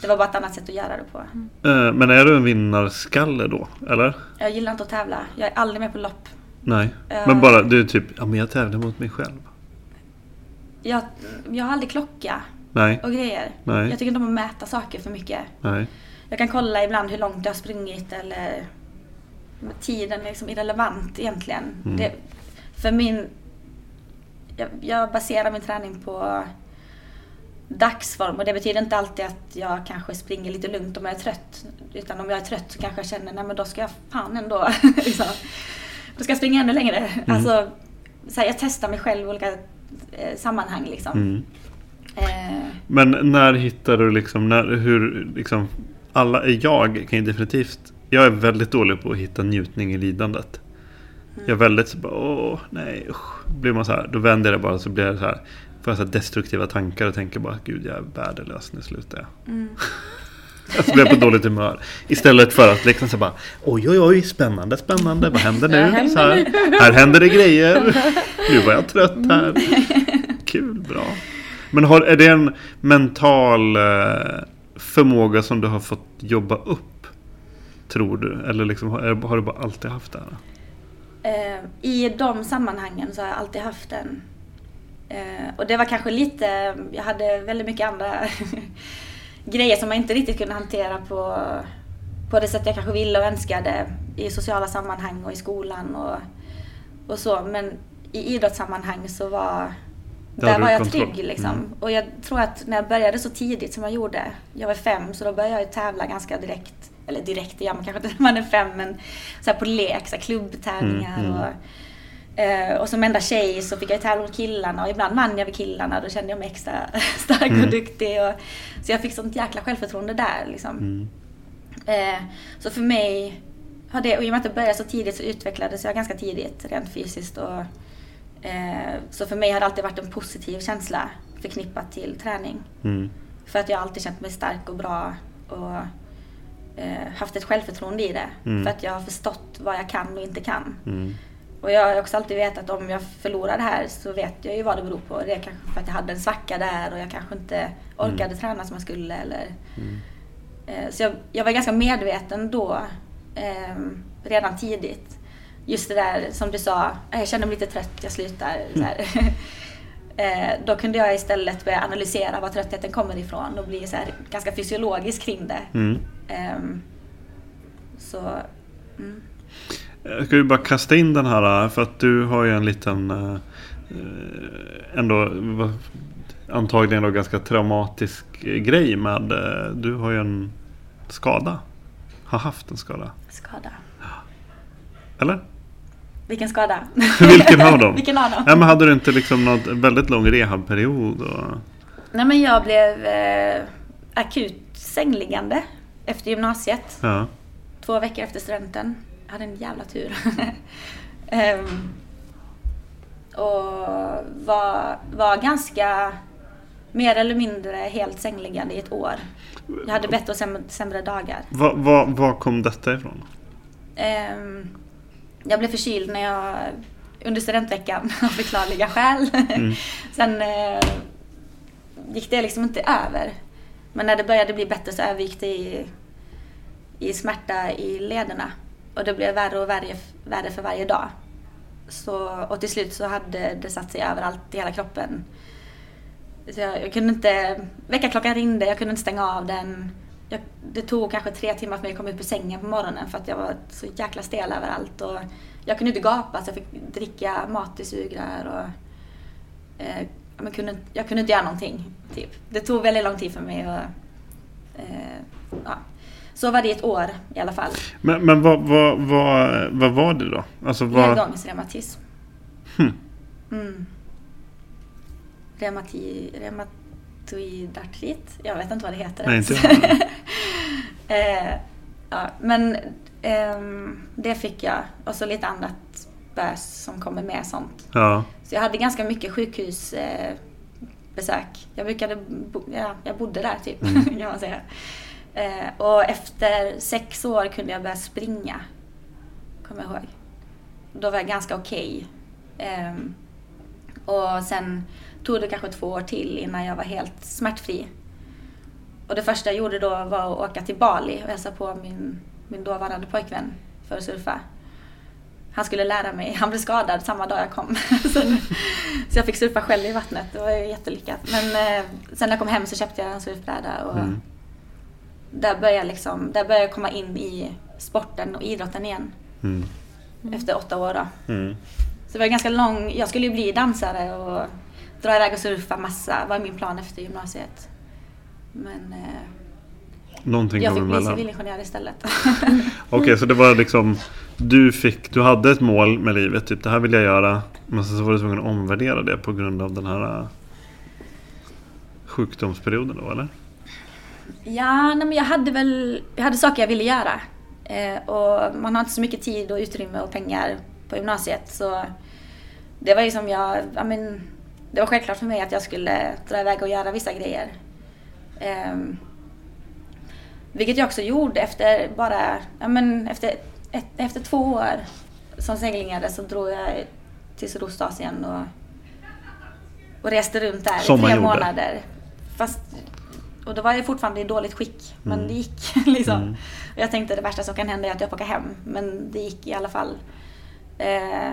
Det var bara ett annat sätt att göra det på. Eh, Men är du en vinnarskalle då? Eller? Jag gillar inte att tävla. Jag är aldrig med på lopp. Nej. Eh. Men bara du är typ, ja men jag tävlar mot mig själv. Jag, jag har aldrig klocka Nej. och grejer. Nej. Jag tycker inte om att mäta saker för mycket. Nej. Jag kan kolla ibland hur långt jag har sprungit eller tiden är liksom irrelevant egentligen. Mm. Det, för min... Jag, jag baserar min träning på dagsform och det betyder inte alltid att jag kanske springer lite lugnt om jag är trött. Utan om jag är trött så kanske jag känner, nej men då ska jag fan ändå [LAUGHS] liksom, Då ska jag springa ännu längre. Mm. Alltså, så här, jag testar mig själv i olika eh, sammanhang liksom. Mm. Eh, Men när hittar du liksom, när, hur, liksom, alla, jag kan ju definitivt, jag är väldigt dålig på att hitta njutning i lidandet. Jag är väldigt så bara, åh nej usch. Blir man så här, då vänder jag det bara så blir det så här, får jag så destruktiva tankar och tänker bara, gud jag är värdelös, nu slutar jag. Mm. [LAUGHS] Alltså blir på dåligt humör. Istället för att liksom så bara oj oj oj spännande spännande vad händer nu? Händer så här, här händer det grejer. [LAUGHS] Nu var jag trött här. Kul, bra. Men har, är det en mental eh, förmåga som du har fått jobba upp? Tror du? Eller liksom, har, har du bara alltid haft det här? Eh, I de sammanhangen så har jag alltid haft den. Eh, och det var kanske lite, jag hade väldigt mycket andra [LAUGHS] grejer som jag inte riktigt kunde hantera på, på det sätt jag kanske ville och önskade i sociala sammanhang och i skolan och, och så. Men i idrottssammanhang så var Där var jag kontroll. trygg liksom. Mm. Och jag tror att när jag började så tidigt som jag gjorde, jag var fem, så då började jag tävla ganska direkt. Eller direkt, gör man kanske inte när [LAUGHS] man är fem, men så här på lek, så klubbtävlingar Mm, mm. och och som enda tjej så fick jag tävla mot killarna och ibland vann jag över killarna. Då kände jag mig extra [LAUGHS] stark Mm. och duktig. Och, så jag fick sånt jäkla självförtroende där liksom. Mm. Eh, så för mig har det, och i och med att det började så tidigt så utvecklades jag ganska tidigt rent fysiskt. Och, eh, så för mig har det alltid varit en positiv känsla förknippat till träning. Mm. För att jag alltid känt mig stark och bra och eh, haft ett självförtroende i det. Mm. För att jag har förstått vad jag kan och inte kan. Mm. Och jag har också alltid vetat att om jag förlorar det här så vet jag ju vad det beror på. Det är kanske för att jag hade en svacka där och jag kanske inte orkade träna som jag skulle. Eller, Mm. Eh, Så jag, jag var ganska medveten då, ehm, redan tidigt. Just det där som du sa, "Eh, jag känner mig lite trött, jag slutar. Här. [LAUGHS] Eh, Då kunde jag istället börja analysera var tröttheten kommer ifrån och bli så här ganska fysiologisk kring det. Mm. Ehm, Så, mm. Jag ska ju bara kasta in den här för att du har ju en liten eh, eh, ändå antagligen då ganska traumatisk grej med eh, du har ju en skada. Har haft en skada. skada. Eller? Vilken skada? [LAUGHS] Vilken av dem? [LAUGHS] Vilken av dem? Ja, men hade du inte liksom någon väldigt lång rehabperiod? Och... Nej men jag blev eh, akut sängliggande efter gymnasiet. Ja. Två veckor efter studenten. Hade en jävla tur. [LAUGHS] Ehm, och var, var ganska mer eller mindre helt sängliggande i ett år. Jag hade bättre och sämre, sämre dagar. Var, var, var kom detta ifrån? Ehm, jag blev förkyld när jag under studentveckan [LAUGHS] av förklarliga skäl. Mm. [LAUGHS] Sen eh, gick det liksom inte över. Men när det började bli bättre så övergick det i, i smärta i lederna. Och det blev värre och värre, värre för varje dag. Så, och till slut så hade det satt sig överallt i hela kroppen. Så jag, jag kunde inte, väckarklockan ringde, jag kunde inte stänga av den. Jag, det tog kanske tre timmar för mig att komma upp ur sängen på morgonen för att jag var så jäkla stel överallt. Och jag kunde inte gapa så jag fick dricka mat i sugrör. Och, eh, jag, kunde, jag kunde inte göra någonting. Typ. Det tog väldigt lång tid för mig. att... eh, ja. Så var det ett år i alla fall. Men, men vad, vad, vad, vad var det då? Alltså, vad... Ledgångsreumatism. Hmm. Mm. Reumati, reumatoid artrit. Jag vet inte vad det heter Nej, inte [LAUGHS] eh, ja, men ehm, det fick jag. Och så lite annat bös som kommer med sånt. Ja. Så jag hade ganska mycket sjukhusbesök. Eh, besök. jag brukade bo, ja, jag bodde där typ, Mm. [LAUGHS] kan man säga. Eh, och efter sex år kunde jag börja springa. Kommer jag ihåg. Då var jag ganska okej. Ehm, och sen tog det kanske två år till innan jag var helt smärtfri. Och det första jag gjorde då var att åka till Bali och hälsa på min, min dåvarande pojkvän för att surfa. Han skulle lära mig. Han blev skadad samma dag jag kom. [LAUGHS] så, så jag fick surfa själv i vattnet. Det var ju jättelyckat. Men eh, sen när jag kom hem så köpte jag en surfbräda och Mm där började jag liksom, där började jag komma in i sporten och idrotten igen. Mm. Efter åtta år då. Mm. Så det var ganska lång, jag skulle ju bli dansare och dra iväg och surfa massa, var min plan efter gymnasiet. Men eh, Någonting jag fick bli civilingenjör istället. [LAUGHS] Okej, så det var liksom du fick, du hade ett mål med livet, typ det här vill jag göra. Men sen så var du tvungen att omvärdera det på grund av den här äh, sjukdomsperioden då, eller? Ja, nej, men jag hade väl jag hade saker jag ville göra. Eh, och man har inte så mycket tid och utrymme och pengar på gymnasiet. Så det var ju som jag, ja, men, det var självklart för mig att jag skulle dra iväg och göra vissa grejer. Ehm, Vilket jag också gjorde efter bara, ja men efter, ett, efter två år som seglingare så drog jag till Sydostasien och, och reste runt där i tre gjorde. månader. Fast, och då var jag fortfarande i dåligt skick, men Mm. det gick [LAUGHS] liksom. Mm. Och jag tänkte det värsta som kan hända är att jag får åka hem, men det gick i alla fall. Eh,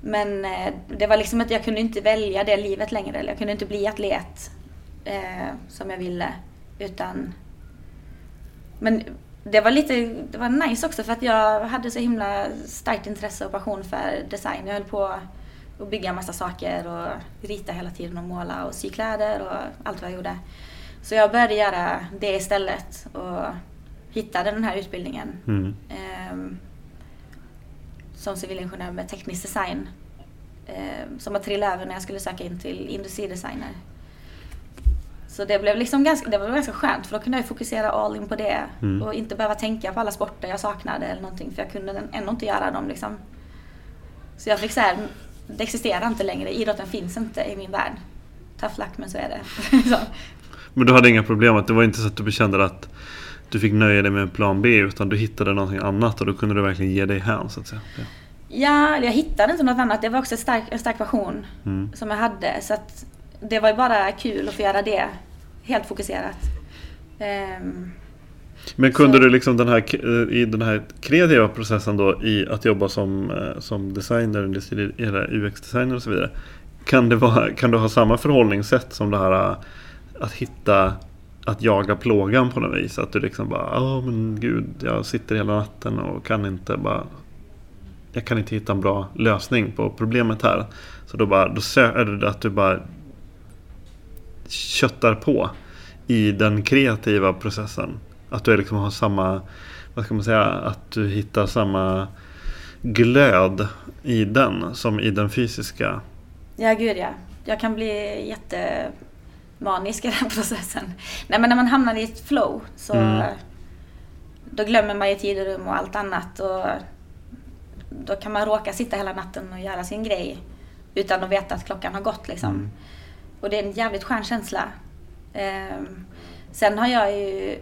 men eh, det var liksom att jag kunde inte välja det livet längre. Eller jag kunde inte bli atlet eh, som jag ville. Utan... Men det var lite det var nice också för att jag hade så himla starkt intresse och passion för design. Jag höll på att bygga en massa saker och rita hela tiden och måla och sy kläder och allt vad jag gjorde. Så jag började göra det istället och hittade den här utbildningen. Mm. Ehm, som civilingenjör med teknisk design. ehm, som har trillat över när jag skulle söka in till industridesigner. Så det blev liksom ganska, det var ganska skönt för då kunde jag fokusera all in på det Mm. och inte behöva tänka på alla sporter jag saknade eller någonting för jag kunde ändå inte göra dem liksom. Så jag fick så här, det existerar inte längre, idrotten finns inte i min värld. Tough luck men så är det. [LAUGHS] så. Men du hade inga problem att det var inte så att du kände att du fick nöja dig med en plan B utan du hittade någonting annat och då kunde du verkligen ge dig hän så att säga. Ja. Ja, jag hittade inte något annat. Det var också en stark, en stark passion Mm. som jag hade. Så att det var ju bara kul att få göra det. Helt fokuserat. Ehm, Men kunde Så- du liksom den här, eh, i den här kreativa processen då i att jobba som, eh, som designer, eller UX-designer och så vidare. Kan, det vara, kan du ha samma förhållningssätt som det här eh, att hitta, att jaga plågan på något vis? Att du liksom bara, ja men gud, jag sitter hela natten och kan inte bara jag kan inte hitta en bra lösning på problemet här. Så då, bara, då är det att du bara köttar på i den kreativa processen. Att du liksom har samma, vad ska man säga, att du hittar samma glöd i den som i den fysiska. ja, gud ja. Jag kan bli jättemanisk i den [LAUGHS] processen. Nej, men när man hamnar i ett flow så Mm. då glömmer man ju tid och rum och allt annat. Och då kan man råka sitta hela natten och göra sin grej utan att veta att klockan har gått liksom. Mm. Och det är en jävligt skön känsla. Ehm, sen har jag ju...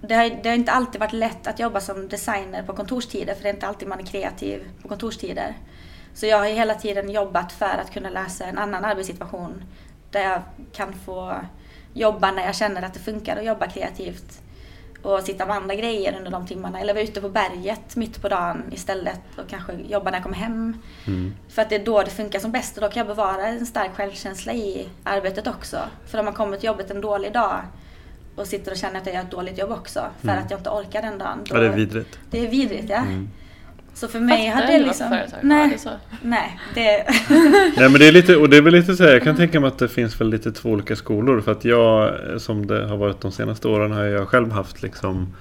Det har, det har inte alltid varit lätt att jobba som designer på kontorstider för det är inte alltid man är kreativ på kontorstider. Så jag har hela tiden jobbat för att kunna lösa en annan arbetssituation där jag kan få jobba när jag känner att det funkar att jobba kreativt och sitta med andra grejer under de timmarna. Eller vara ute på berget mitt på dagen istället och kanske jobba när jag kommer hem. Mm. För att det är då det funkar som bäst och då kan jag bevara en stark självkänsla i arbetet också. För om man kommer till jobbet en dålig dag och sitter och känner att jag gör ett dåligt jobb också för Mm. att jag inte orkar den dagen. Då, Ja, det är vidrigt. Det är vidrigt ja. Mm. Så för mig Fattar hade det liksom... företag nej, det nej, det... [LAUGHS] Nej men det är lite, och det är väl lite så här, jag kan tänka mig att det finns väl lite två olika skolor. För att jag, som det har varit de senaste åren, har jag själv haft liksom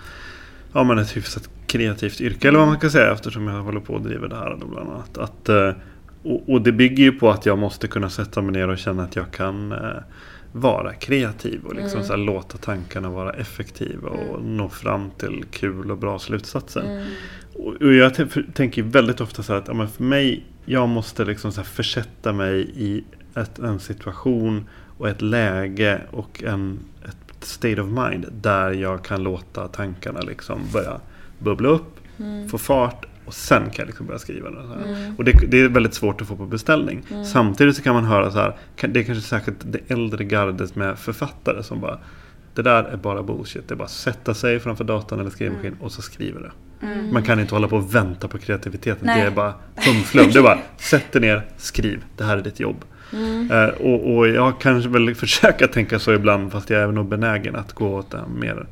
Ja men ett hyfsat kreativt yrke eller vad man kan säga eftersom jag håller på och driver det här då bland annat. Att, eh, och, och det bygger ju på att jag måste kunna sätta mig ner och känna att jag kan eh, vara kreativ och liksom Mm. så här, låta tankarna vara effektiva och nå fram till kul och bra slutsatser. Mm. Och och jag tänker väldigt ofta så här att ja, för mig, jag måste liksom så här försätta mig i ett, en situation och ett läge och en, ett state of mind där jag kan låta tankarna liksom börja bubbla upp, få fart och sen kan jag liksom börja skriva. Det, så här. Och det, det är väldigt svårt att få på beställning. Samtidigt så kan man höra så här, det är kanske särskilt det äldre gardet med författare som bara det där är bara bullshit. Det är bara att sätta sig framför datorn eller skrivmaskin och så skriver det. Man kan inte hålla på och vänta på kreativiteten. Nej. Det är bara humflum. Det är bara sätt dig ner, skriv. Det här är ditt jobb. Eh, och, och jag kanske väl försöka tänka så ibland fast jag är nog benägen att gå åt det mer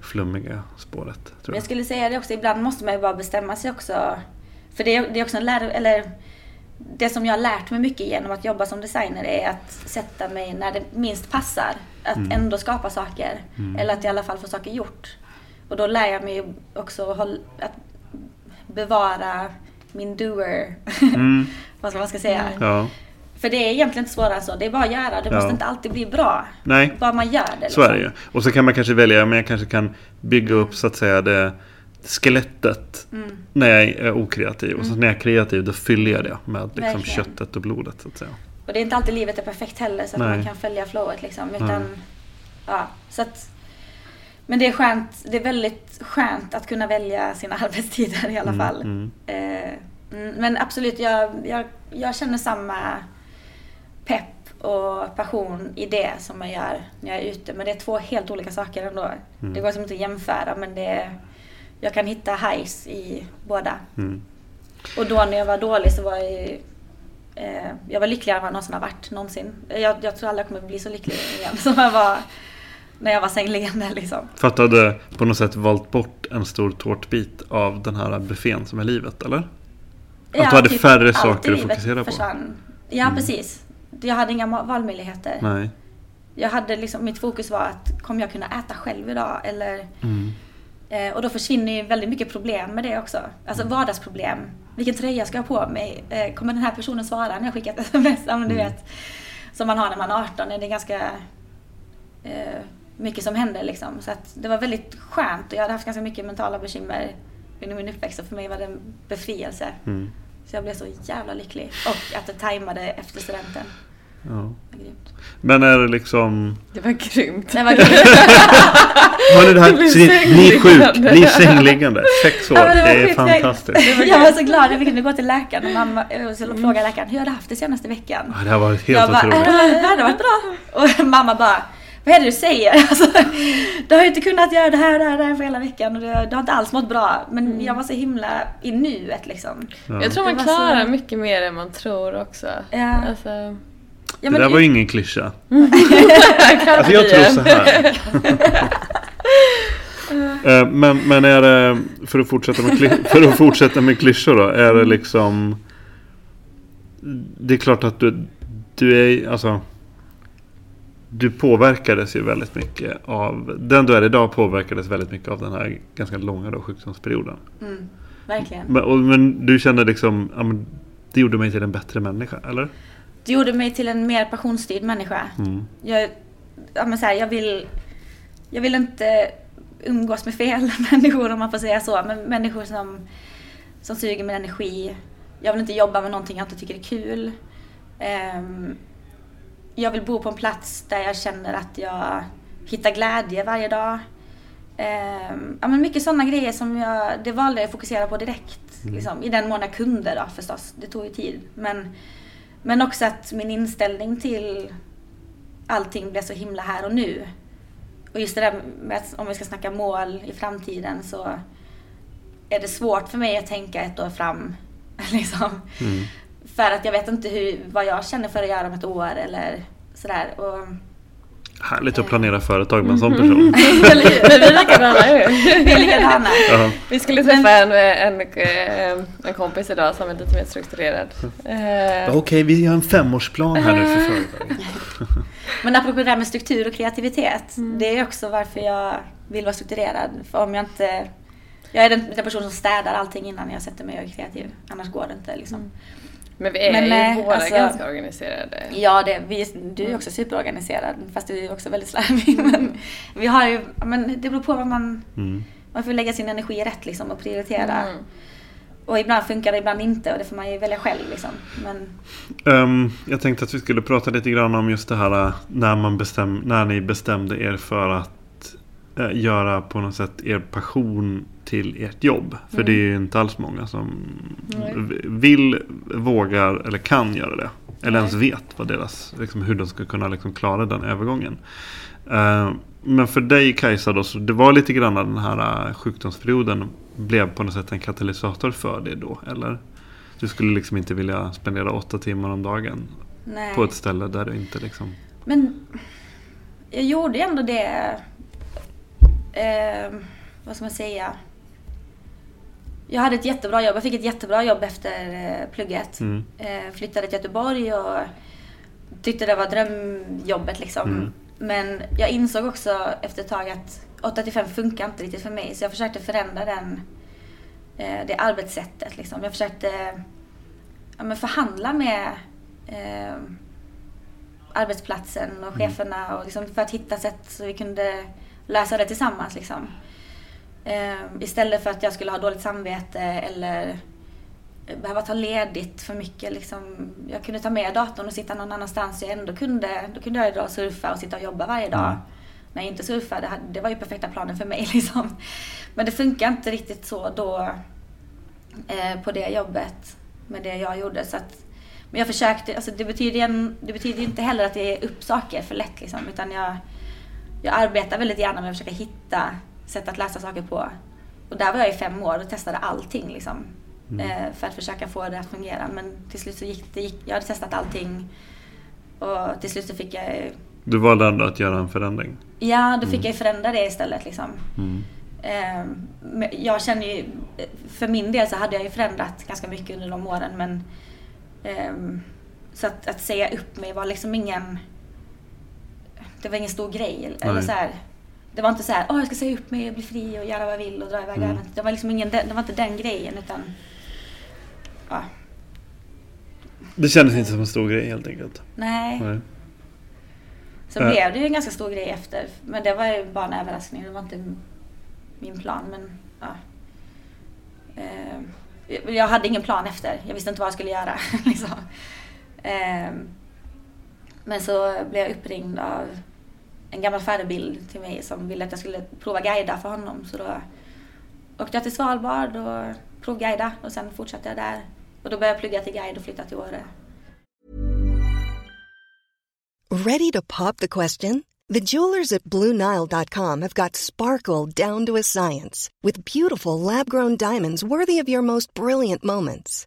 flummiga spåret. Tror jag jag. skulle säga det också, ibland måste man ju bara bestämma sig också. För det är, det är också en lär, eller det som jag har lärt mig mycket genom att jobba som designer är att sätta mig när det minst passar. Att Mm. ändå skapa saker. Eller att i alla fall få saker gjort. Och då lär jag mig också att bevara min doer. Mm, [LAUGHS] Vad ska man ska säga? ja, För det är egentligen inte svårare än så. Det är bara att göra. Det Ja. måste inte alltid bli bra. nej. Bara man gör det. Så är det liksom. ju. Och så kan man kanske välja, men jag kanske kan bygga upp så att säga det skelettet Mm. när jag är okreativ. Och så när jag är kreativ då fyller jag det med liksom köttet och blodet så att säga. Och det är inte alltid livet är perfekt heller så att Nej. man kan följa flowet liksom. Utan, ja, så att, Men det är skönt, det är väldigt skönt att kunna välja sina [LAUGHS] arbetstider i alla Mm, fall. mm. Eh, mm, men absolut, jag, jag, jag känner samma pepp och passion i det som jag gör när jag är ute. Men det är två helt olika saker ändå. Mm. Det går som inte att jämföra men det är, jag kan hitta highs i båda. Mm. Och då när jag var dålig så var jag eh, jag var lyckligare än vad jag någonsin har varit någonsin. Jag, jag tror aldrig jag kommer bli så lycklig igen [LAUGHS] som jag var när jag var sängliggande liksom. För att du hade på något sätt valt bort en stor tårtbit av den här buffén som är livet, eller? Att du hade färre allt i saker att fokusera på. försvann. Ja, Mm. precis. Jag hade inga valmöjligheter. Nej. Jag hade liksom, mitt fokus var att kommer jag kunna äta själv idag? Eller, Mm. eh, och då försvinner ju väldigt mycket problem med det också. Alltså Mm. vardagsproblem. Vilken tröja ska jag ha på mig? Eh, kommer den här personen svara när jag skickar ett sms? Ja, men du Mm. vet, som man har när man är 18. Det är ganska eh, mycket som händer liksom. Så att det var väldigt skönt och jag hade haft ganska mycket mentala bekymmer under min uppväxt och för mig var det en befrielse. Mm. Så jag blev så jävla lycklig. Och att det tajmade efter studenten. Ja. Men är det liksom... Det var grymt. Det var grymt. [LAUGHS] Hörni det här, Bli sjuk, bli sängliggande. Sex år, Ja, det det är fantastiskt. Jag var så glad. Jag fick kunna gå till läkaren och mamma och så fråga läkaren hur har du haft det senaste veckan? Ja, det har varit jag helt bara, otroligt. "Äh, det har varit bra. Och mamma bara, vad är det du säger? [LAUGHS] Alltså, du har ju inte kunnat göra det här, det här, det här för hela veckan och du, du har inte alls mått bra. Men jag var så himla i nuet liksom. Ja. Jag tror man var så- klarar mycket mer än man tror också. Ja. Alltså, Ja, Det där var ju ingen klyscha. kanske Alltså jag tror så här. [LAUGHS] Eh, men, men är det, för att fortsätta med, för att fortsätta med klyschor då, är det liksom Det är klart att du, du är, alltså Du påverkades ju väldigt mycket av, den du är idag påverkades väldigt mycket av den här ganska långa då, sjukdomsperioden. Mm, verkligen. Men, och, men du kände liksom, ja, men, det gjorde mig till en bättre människa, eller? Det gjorde mig till en mer passionsstyrd människa. Mm. Jag, ja, så här, jag, vill, jag vill inte umgås med fel [LAUGHS] människor om man får säga så. Men människor som, som suger min energi. Jag vill inte jobba med någonting jag inte tycker är kul. Ehm, jag vill bo på en plats där jag känner att jag hittar glädje varje dag. Ehm, ja, men mycket sådana grejer som jag, det valde jag att fokusera på direkt. Liksom, I den mån jag kunde då förstås. Det tog ju tid. Men, men också att min inställning till allting blev så himla här och nu. Och just det där med att om vi ska snacka mål i framtiden så är det svårt för mig att tänka ett år fram. [LAUGHS] Liksom. Mm. För att jag vet inte hur, vad jag känner för att göra om ett år eller sådär. Och, Härligt att planera företag med en sån person. [LAUGHS] eller hur? Men vi är likadana ju. [LAUGHS] Vi är likadana. Ja. Vi skulle träffa en, en, en, en kompis idag som är lite mer strukturerad. Eh, Okej, vi har en femårsplan här nu för företaget. [LAUGHS] Men apropå det där med struktur och kreativitet. Det är också varför jag vill vara strukturerad. För om jag inte... Jag är den, den person som städar allting innan jag sätter mig och är kreativ. Annars går det inte liksom. Men vi är Men, ju eh, båda alltså- ganska organiserade. Ja, det, vi, du är också superorganiserad. Fast du är också väldigt slarvig. [LAUGHS] Men vi har ju... Men det beror på vad man... Mm. Man får lägga sin energi rätt liksom och prioritera. Mm. Och ibland funkar det, ibland inte. Och det får man ju välja själv liksom. Men Ehm, jag tänkte att vi skulle prata lite grann om just det här äh, när, man bestäm, när ni bestämde er för att göra på något sätt er passion till ert jobb. För det är ju inte alls många som Nej. vill, vågar eller kan göra det. Eller Nej. ens vet vad deras, liksom, hur de ska kunna liksom, klara den övergången. Ehm, men för dig Kajsa då, så det var lite grann den här äh, sjukdomsperioden blev på något sätt en katalysator för det då, eller? Du skulle liksom inte vilja spendera åtta timmar om dagen nej. på ett ställe där du inte liksom... Men jag gjorde ändå det... Eh, vad ska man säga? Jag hade ett jättebra jobb. Jag fick ett jättebra jobb efter eh, plugget. Mm. Eh, flyttade till Göteborg och tyckte det var drömjobbet liksom. Mm. Men jag insåg också efter ett tag att 8 till 5 funkar inte riktigt för mig. Så jag försökte förändra den, eh, det arbetssättet. Liksom. Jag försökte ja, men förhandla med eh, arbetsplatsen och cheferna och liksom för att hitta sätt så vi kunde lösa det tillsammans. Liksom. Eh, istället för att jag skulle ha dåligt samvete eller behöva ta ledigt för mycket. Liksom. Jag kunde ta med datorn och sitta någon annanstans jag ändå kunde. Då kunde jag och surfa och sitta och jobba varje dag. Mm. när jag inte surfade. Det var ju perfekta planen för mig [LAUGHS] liksom. Men det funkar inte riktigt så då eh, på det jobbet med det jag gjorde. Så att, men jag försökte, alltså det betyder, det betyder inte heller att jag ger upp saker för lätt liksom. Utan jag, jag arbetar väldigt gärna med att försöka hitta sätt att läsa saker på. Och där var jag i fem år och testade allting liksom. Eh, för att försöka få det att fungera. Men till slut så gick det, gick, jag hade testat allting. Och till slut så fick jag Du valde ändå att göra en förändring. Ja, då fick jag ju förändra det istället liksom. Ehm, men jag känner ju, för min del så hade jag ju förändrat ganska mycket under de åren men ehm, så att, att säga upp mig var liksom ingen, det var ingen stor grej. Eller Nej. så här, det var inte så här, åh jag ska säga upp mig och bli fri och göra vad jag vill och dra iväg. Mm. Det var liksom ingen, det var inte den grejen utan ja, Det kändes inte som en stor grej helt enkelt. nej. Nej. Så Äh. blev det ju en ganska stor grej efter. Men det var ju bara en överraskning. Det var inte min plan. Men, ja. Eh, jag hade ingen plan efter. Jag visste inte vad jag skulle göra. [LAUGHS] liksom. eh, men så blev jag uppringd av en gammal förebild till mig som ville att jag skulle prova guida för honom. Så då åkte jag till Svalbard och provguida och sen fortsatte jag där. Och då började jag plugga till guide och flyttade till Åre. Ready to pop the question? The jewelers at BlueNile.com have got sparkle down to a science with beautiful lab grown diamonds worthy of your most brilliant moments.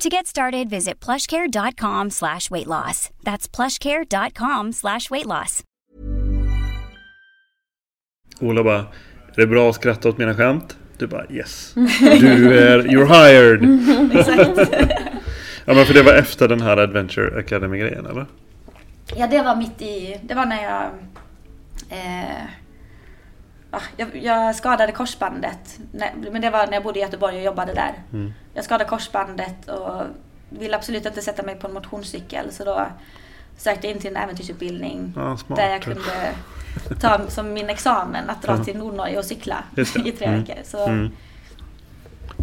To get started, visit plushcare.com slash weight loss. That's plushcare.com slash weight loss. Ola bara, är det bra att skratta åt mina skämt? Du bara yes. [LAUGHS] Du är, you're hired. [LAUGHS] Exakt. Ja men för det var efter den här Adventure Academy grejen eller? Ja, det var mitt i... Det var när jag... Eh, jag, jag skadade korsbandet. Men det var när jag bodde i Göteborg och jobbade där. Mm. Jag skadade korsbandet och ville absolut inte sätta mig på en motionscykel. Så då sökte jag in till en äventyrsutbildning. Ja. Där jag kunde ta som min examen att dra till Nordnorge och cykla i tre Mm. veckor. Så, Mm.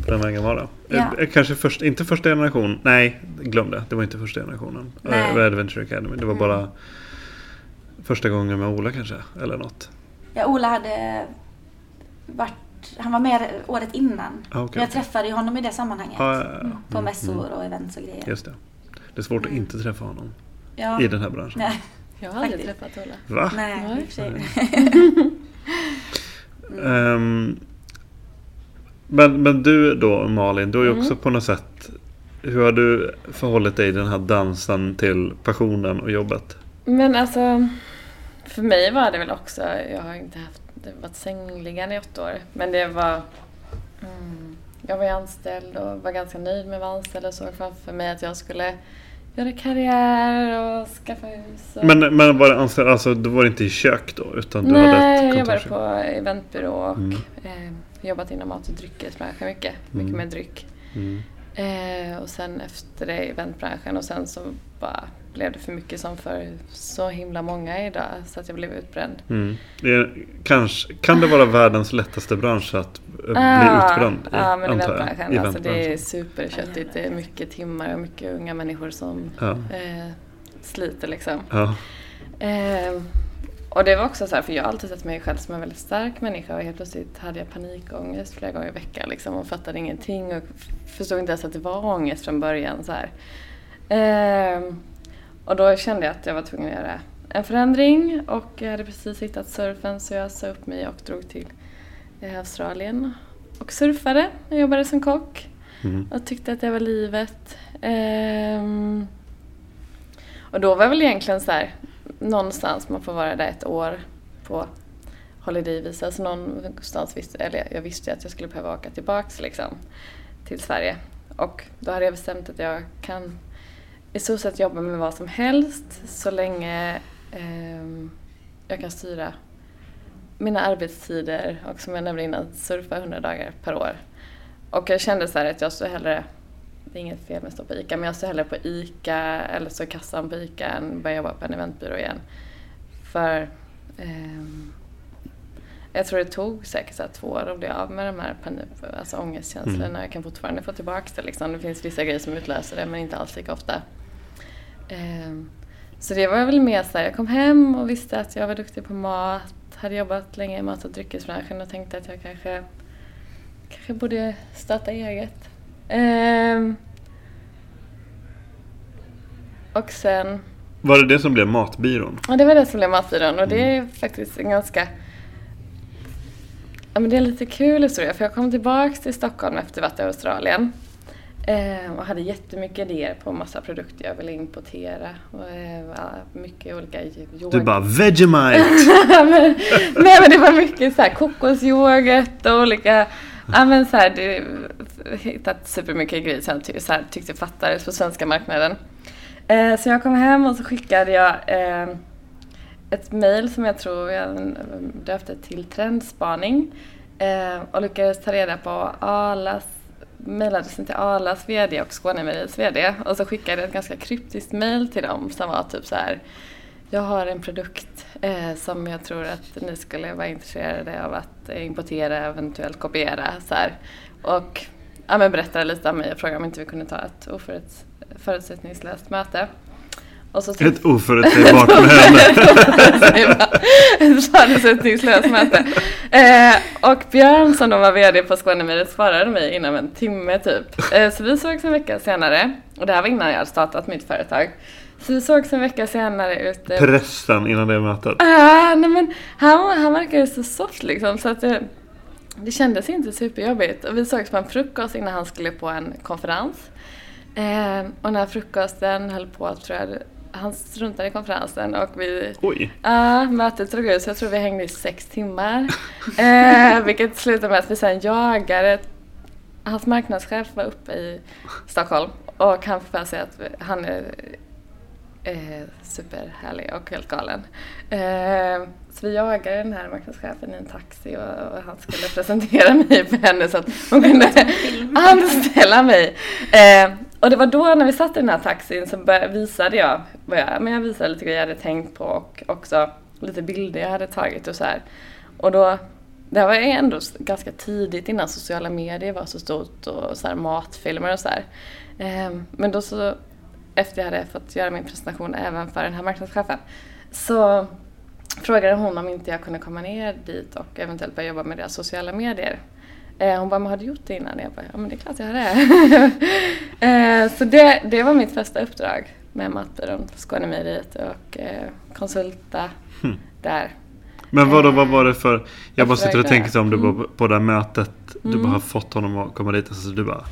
På den vägen var det. Ja. Eh, Kanske först, inte första generation. Nej, glöm det. Det var inte första generationen. Nej. Eh, Adventure Academy. Det var Mm. bara första gången med Ola kanske. Eller något. Ja, Ola hade varit... Han var med året innan. Ah, okej, jag okej. träffade ju honom i det sammanhanget. Ja, ja, ja. Mm, På Mm, mässor och events och grejer. Just det. Det är svårt att inte träffa honom. Ja. I den här branschen. Nej, [LAUGHS] Jag har aldrig träffat Ola. Va? nej, Nej. i och för sig. [LAUGHS] Ehm, men, men du då Malin, du har ju Mm. också på något sätt Hur har du förhållit dig i den här dansen till passionen och jobbet? Men alltså, för mig var det väl också, jag har inte haft, det varit sängliggande i åtta år. Men det var, mm, jag var ju anställd och var ganska nöjd med att vara anställd och såg framför mig att jag skulle göra karriär och skaffa hus. Och... Men, men var det anställd, alltså du var inte i kök då? Utan du Nej, hade ett jag jobbade på eventbyrå och Mm. eh, jobbat inom mat och dryckesbranschen mycket. Mycket Mm. med dryck. Mm. Eh, och sen efter det eventbranschen och sen så bara blev det för mycket som för så himla många idag så att jag blev utbränd. Mm. Det är, kanske, kan det vara världens lättaste bransch att eh, bli Ah, utbränd i? Ja, men antar jag? eventbranschen. Alltså det är superköttigt. Det är mycket timmar och mycket unga människor som Ja. eh, sliter liksom. Ja. Eh, och det var också så här, för jag har alltid sett mig själv som en väldigt stark människa och helt plötsligt hade jag panikångest flera gånger i veckan liksom och fattade ingenting och förstod inte ens att det var ångest från början så här. Eh, och då kände jag att jag var tvungen att göra en förändring och jag hade precis hittat surfen så jag sa upp mig och drog till eh, Australien och surfade. Jag jobbade som kock Mm. och tyckte att det var livet. Ehm, och då var väl egentligen så här, någonstans man får vara där ett år på holiday visa. Så någonstans visste, eller jag visste att jag skulle behöva åka tillbaks liksom till Sverige. Och då hade jag bestämt att jag kan i stort sett jobba med vad som helst så länge ehm, jag kan styra mina arbetstider och som jag nämnde innan, surfa 100 dagar per år. Och jag kände så här att jag står hellre, det är inget fel med att stå på ICA, men jag står hellre på ICA eller står i kassan på ICA än börja jobba på en eventbyrå igen. För ehm, jag tror det tog säkert så två år att bli av med de här panik, alltså ångestkänslorna. Mm. Jag kan fortfarande få tillbaka det liksom. Det finns vissa grejer som utlöser det men inte alls lika ofta. Ehm, så det var väl mer så här, jag kom hem och visste att jag var duktig på mat, hade jobbat länge i mat och dryckesbranschen och tänkte att jag kanske, kanske borde starta eget. Ehm, och sen Var det det som blev matbyrån? Ja, det var det som blev matbyrån och det är faktiskt en ganska... Ja, men det är en lite kul historia för jag kom tillbaks till Stockholm efter att varit i Australien. Eh, och hade jättemycket idéer på massa produkter jag ville importera. Och, eh, mycket olika yoghurt. Du bara Vegemite! [LAUGHS] men, nej men det var mycket så här kokosyoghurt och olika, ja men så här, det, hittat supermycket grejer som jag så här, tyckte fattades på svenska marknaden. Eh, så jag kom hem och så skickade jag eh, ett mail som jag tror jag döpte till trendspaning eh, och lyckades ta reda på Arlas mejladressen till Arlas VD och Skånemejeriets VD och så skickade jag ett ganska kryptiskt mejl till dem som var typ så här jag har en produkt eh, som jag tror att ni skulle vara intresserade av att importera, eventuellt kopiera. Så här. Och ja, men berättade lite om mig och frågade om inte vi kunde ta ett oförutsättningslöst möte. Så Ett oförutsägbart möte. [LAUGHS] ett förutsättningslöst möte. Eh, och Björn som då var VD på Skånemejeriet svarade mig inom en timme typ. Eh, så vi sågs en vecka senare. Och det här var innan jag hade startat mitt företag. Så vi sågs en vecka senare ute Pressen innan det mötet. Ah, nej men han, han verkade så soft liksom så att det, det kändes inte superjobbigt. Och vi sågs på en frukost innan han skulle på en konferens. Eh, och den här frukosten höll på att, tror jag, han struntade i konferensen och vi Oj. Ja, mötet drog ut så jag tror vi hängde i sex timmar. [LAUGHS] Eh, vilket slutade med att vi sen jagade, hans marknadschef var uppe i Stockholm och han fick för sig att vi- han är eh, superhärlig och helt galen. Eh, så vi jagade den här marknadschefen i en taxi och, och han skulle presentera mig för henne så att hon kunde anställa mig. Eh, och det var då när vi satt i den här taxin så visade jag, vad jag, men jag visade lite grejer jag hade tänkt på och också lite bilder jag hade tagit och så här. Och då, det här var ändå ganska tidigt innan sociala medier var så stort och så här matfilmer och så här. Ehm, men då så, efter jag hade fått göra min presentation även för den här marknadschefen, så frågade hon om inte jag kunde komma ner dit och eventuellt börja jobba med deras sociala medier. Eh, hon bara, men har du gjort det innan? Jag bara, ja men det är klart jag har det. [LAUGHS] eh, så det, det var mitt första uppdrag med Matbyrån, Skånemejeriet och eh, konsulta Hmm. där. Men vadå, vad var det för... Jag bara sitter och tänker om du Mm. på det här mötet. Du Mm. bara har fått honom att komma dit och så du bara...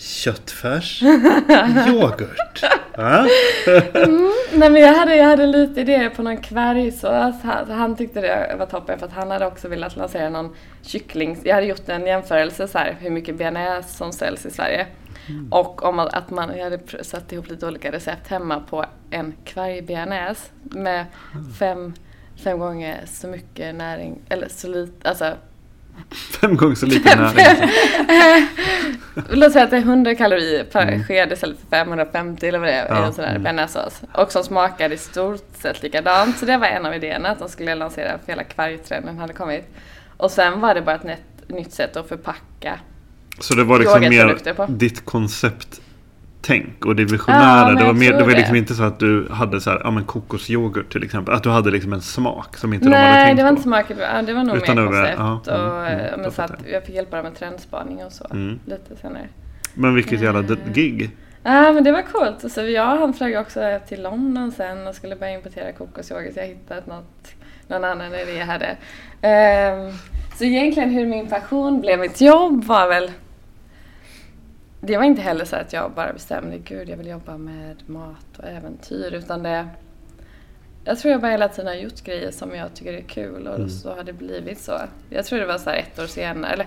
Köttfärs? [LAUGHS] Yoghurt? Ja? Mm, nej men jag hade, jag hade lite idéer på någon kvargsås. Han, han tyckte det var toppen för att han hade också velat lansera någon kyckling. Jag hade gjort en jämförelse så här hur mycket bearnaise som säljs i Sverige. Och om att att man, hade satt ihop lite olika recept hemma på en kvarg-bearnaise med fem, fem gånger så mycket näring, eller så lite, alltså fem gånger så lite näring. Låt säga att det är 100 kalorier per Mm. sked istället för 550 eller vad det är Ja, i en sån här mm. bearnaisesås. Och som smakade i stort sett likadant. Så det var en av idéerna att de skulle lansera för hela kvargtrenden hade kommit. Och sen var det bara ett nytt, nytt sätt att förpacka. Så det var liksom mer på. ditt koncepttänk och det visionära. Ja, det var, mer, det var liksom det. inte så att du hade så här, ja men kokosyoghurt till exempel. Att du hade liksom en smak som inte de hade Nej, tänkt det var på. inte smaken. Ja, det var nog Utan mer koncept. ja, mm, och, mm, jag men så att fattar. jag fick hjälpa dem med trendspaning och så. Mm. Lite senare. Men vilket jävla Nej. gig. Ja men det var coolt. Så jag han flög också till London sen och skulle börja importera kokosyoghurt. Jag hittade något, någon annan idé jag hade. Ehm, så egentligen hur min passion blev mitt jobb var väl det var inte heller så att jag bara bestämde, gud jag vill jobba med mat och äventyr utan det jag tror jag bara hela tiden har gjort grejer som jag tycker är kul och Mm. så har det blivit så. Jag tror det var så här ett år senare, eller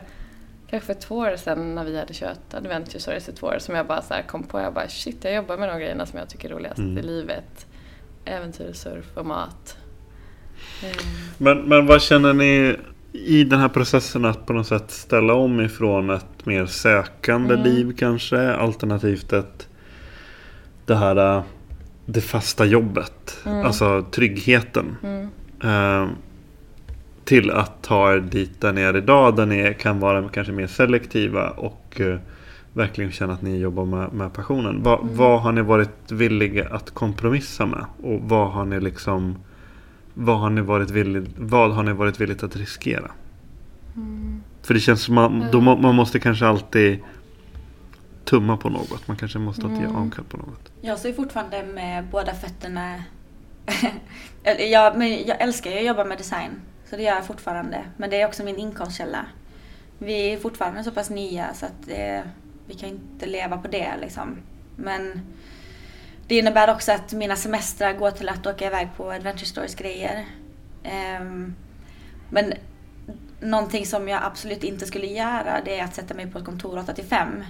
kanske för två år sedan när vi hade kört Adventure Stories i två år som jag bara så här kom på, jag bara shit jag jobbar med de grejerna som jag tycker är roligast Mm. i livet. Äventyr, surf och mat. Mm. Men, men vad känner ni i den här processen att på något sätt ställa om ifrån ett mer sökande Mm. liv kanske? Alternativt ett det här äh, det fasta jobbet. Mm. Alltså tryggheten. Mm. eh, till att ta er dit där ni är idag. Där ni kan vara kanske mer selektiva och eh, verkligen känna att ni jobbar med, med passionen. Va, Mm. Vad har ni varit villiga att kompromissa med? Och vad har ni liksom vad har ni varit villig, vad har ni varit villigt att riskera? För det känns som man, då, man måste kanske alltid tumma på något. Man kanske måste alltid ge avkall på något. Jag står ju fortfarande med båda fötterna. [LAUGHS] jag, men jag älskar ju att jobba med design. Så det gör jag fortfarande. Men det är också min inkomstkälla. Vi är fortfarande så pass nya så att det, vi kan inte leva på det liksom. Men det innebär också att mina semestrar går till att åka iväg på Adventure Stories grejer. Ehm, men någonting som jag absolut inte skulle göra det är att sätta mig på ett kontor 8 till 5.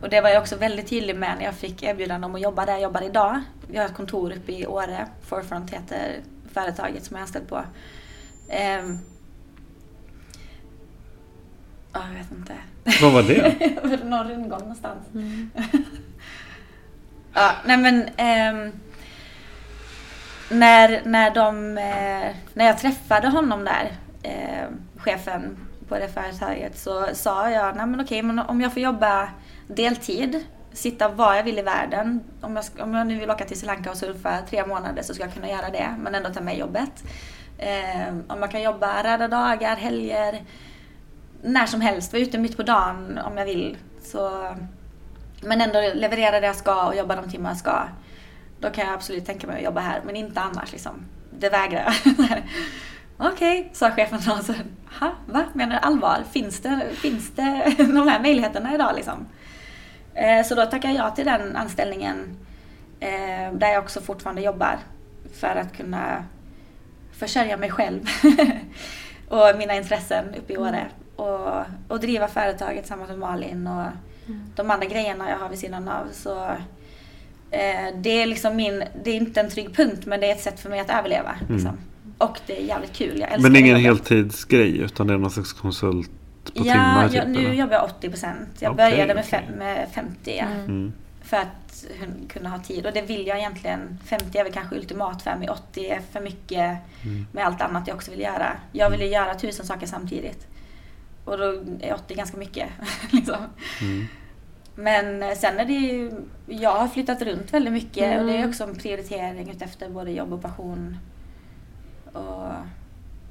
Och det var jag också väldigt tydlig med när jag fick erbjudande om att jobba där jag jobbar idag. Vi har ett kontor uppe i Åre, Forefront heter företaget som jag är anställd på. Ja, jag vet inte. Vad var det? [LAUGHS] Någon rundgång någonstans? [LAUGHS] ja, nej men Eh, när, när, de, eh, när jag träffade honom där, eh, chefen på det företaget, så sa jag, nej men okej, men om jag får jobba deltid, sitta var jag vill i världen, om jag, om jag nu vill åka till Sri Lanka och surfa tre månader så ska jag kunna göra det, men ändå ta med jobbet. Eh, om jag kan jobba röda dagar, helger, när som helst, vara ute mitt på dagen om jag vill. Så, men ändå leverera det jag ska och jobba de timmar jag ska. Då kan jag absolut tänka mig att jobba här, men inte annars liksom. Det vägrar jag. [LAUGHS] Okej, sa chefen då. Så, ha, va? Menar du allvar? Finns det, finns det [LAUGHS] de här möjligheterna idag liksom? Eh, så då tackar jag ja till den anställningen eh, där jag också fortfarande jobbar för att kunna försörja mig själv [LAUGHS] och mina intressen uppe i Åre. Och, och driva företaget tillsammans med Malin och de andra grejerna jag har vid sidan av. Så eh, det är liksom min, det är inte en trygg punkt men det är ett sätt för mig att överleva. Liksom. Och det är jävligt kul. Jag älskar Men det är ingen heltidsgrej utan det är någon slags konsult på Ja, timmar? jag, typ, nu eller? jobbar jag 80 procent. Jag Okej, började med, fem, med 50 ja, Mm. för att kunna ha tid. Och det vill jag egentligen. 50 är väl kanske ultimat för mig. 80 är för mycket Mm. med allt annat jag också vill göra. Jag vill ju göra tusen saker samtidigt. Och då är 80 ganska mycket. [LAUGHS] liksom. Mm. Men eh, sen är det ju, jag har flyttat runt väldigt mycket och det är Mm. också en prioritering utefter både jobb och passion. Och,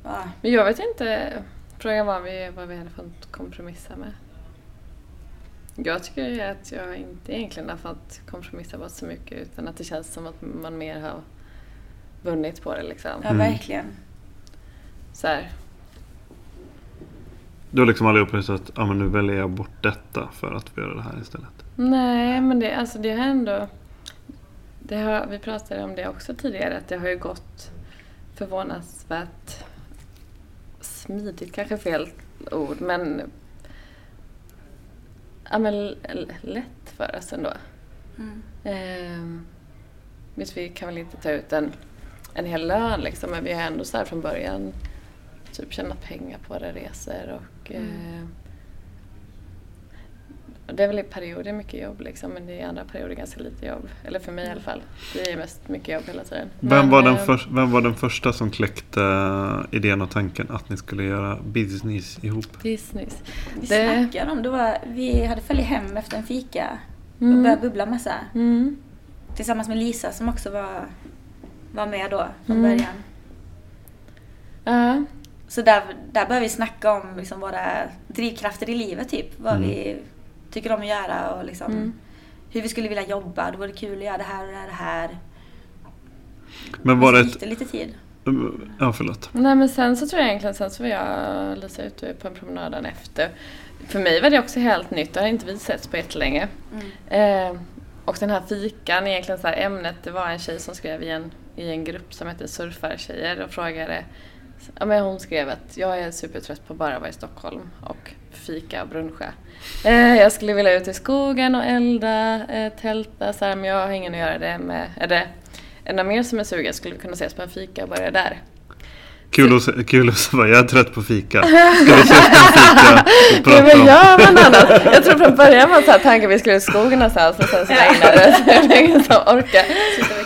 ja. Men jag vet inte, frågan var vi, vad vi hade fått kompromissa med. Jag tycker ju att jag inte egentligen har fått kompromissa på så mycket utan att det känns som att man mer har vunnit på det liksom. ja, Mm. verkligen. Så här, Du har liksom aldrig upplevt att ja, men nu väljer jag bort detta för att få göra det här istället? Nej, men det, alltså det har ändå... Det har, vi pratade om det också tidigare, att det har ju gått förvånansvärt smidigt, kanske fel ord, men, ja, men lätt för oss ändå. Mm. Ehm, visst, vi kan väl inte ta ut en, en hel lön liksom, men vi har ändå så här från början typ tjäna pengar på våra resor och Mm. eh, det är väl i perioder mycket jobb liksom men det är i andra perioder ganska lite jobb. Eller för mig i alla fall. Det är mest mycket jobb hela tiden. Vem Men, var, den eh, för, vem var den första som kläckte eh, idén och tanken att ni skulle göra business ihop? Business. Vi Det- snackade om det. Var, vi hade följt hem efter en fika och Mm. började bubbla massa. Mm. Tillsammans med Lisa som också var, var med då från Mm. början. Ja. Så där, där började vi snacka om liksom våra drivkrafter i livet typ. Vad Mm. vi tycker om att göra och liksom Mm. hur vi skulle vilja jobba. Det vore kul att göra det här och det här. och Det här. Men var det ett... lite tid. Ja, förlåt. Nej men sen så tror jag egentligen, sen så var jag och Lisa ute på en promenad dagen efter. För mig var det också helt nytt, det har inte vi sett på jättelänge. Mm. Eh, och den här fikan, egentligen så här ämnet, det var en tjej som skrev i en, i en grupp som hette Surfartjejer och frågade Ja, men hon skrev att jag är supertrött på att bara vara i Stockholm och fika och bruncha. Eh, jag skulle vilja ut i skogen och elda, eh, tälta så här, men jag har ingen att göra det med. Är det någon mer som är sugen skulle vi kunna ses på en fika och börja där. Kul att, se- kul att säga, jag är trött på fika. [LAUGHS] Ska vi ses på en fika och Nej prata men gör man annat? Jag tror från början var så här tanken vi skulle i skogen någonstans men sen så regnade det [LAUGHS] så ingen som orkade.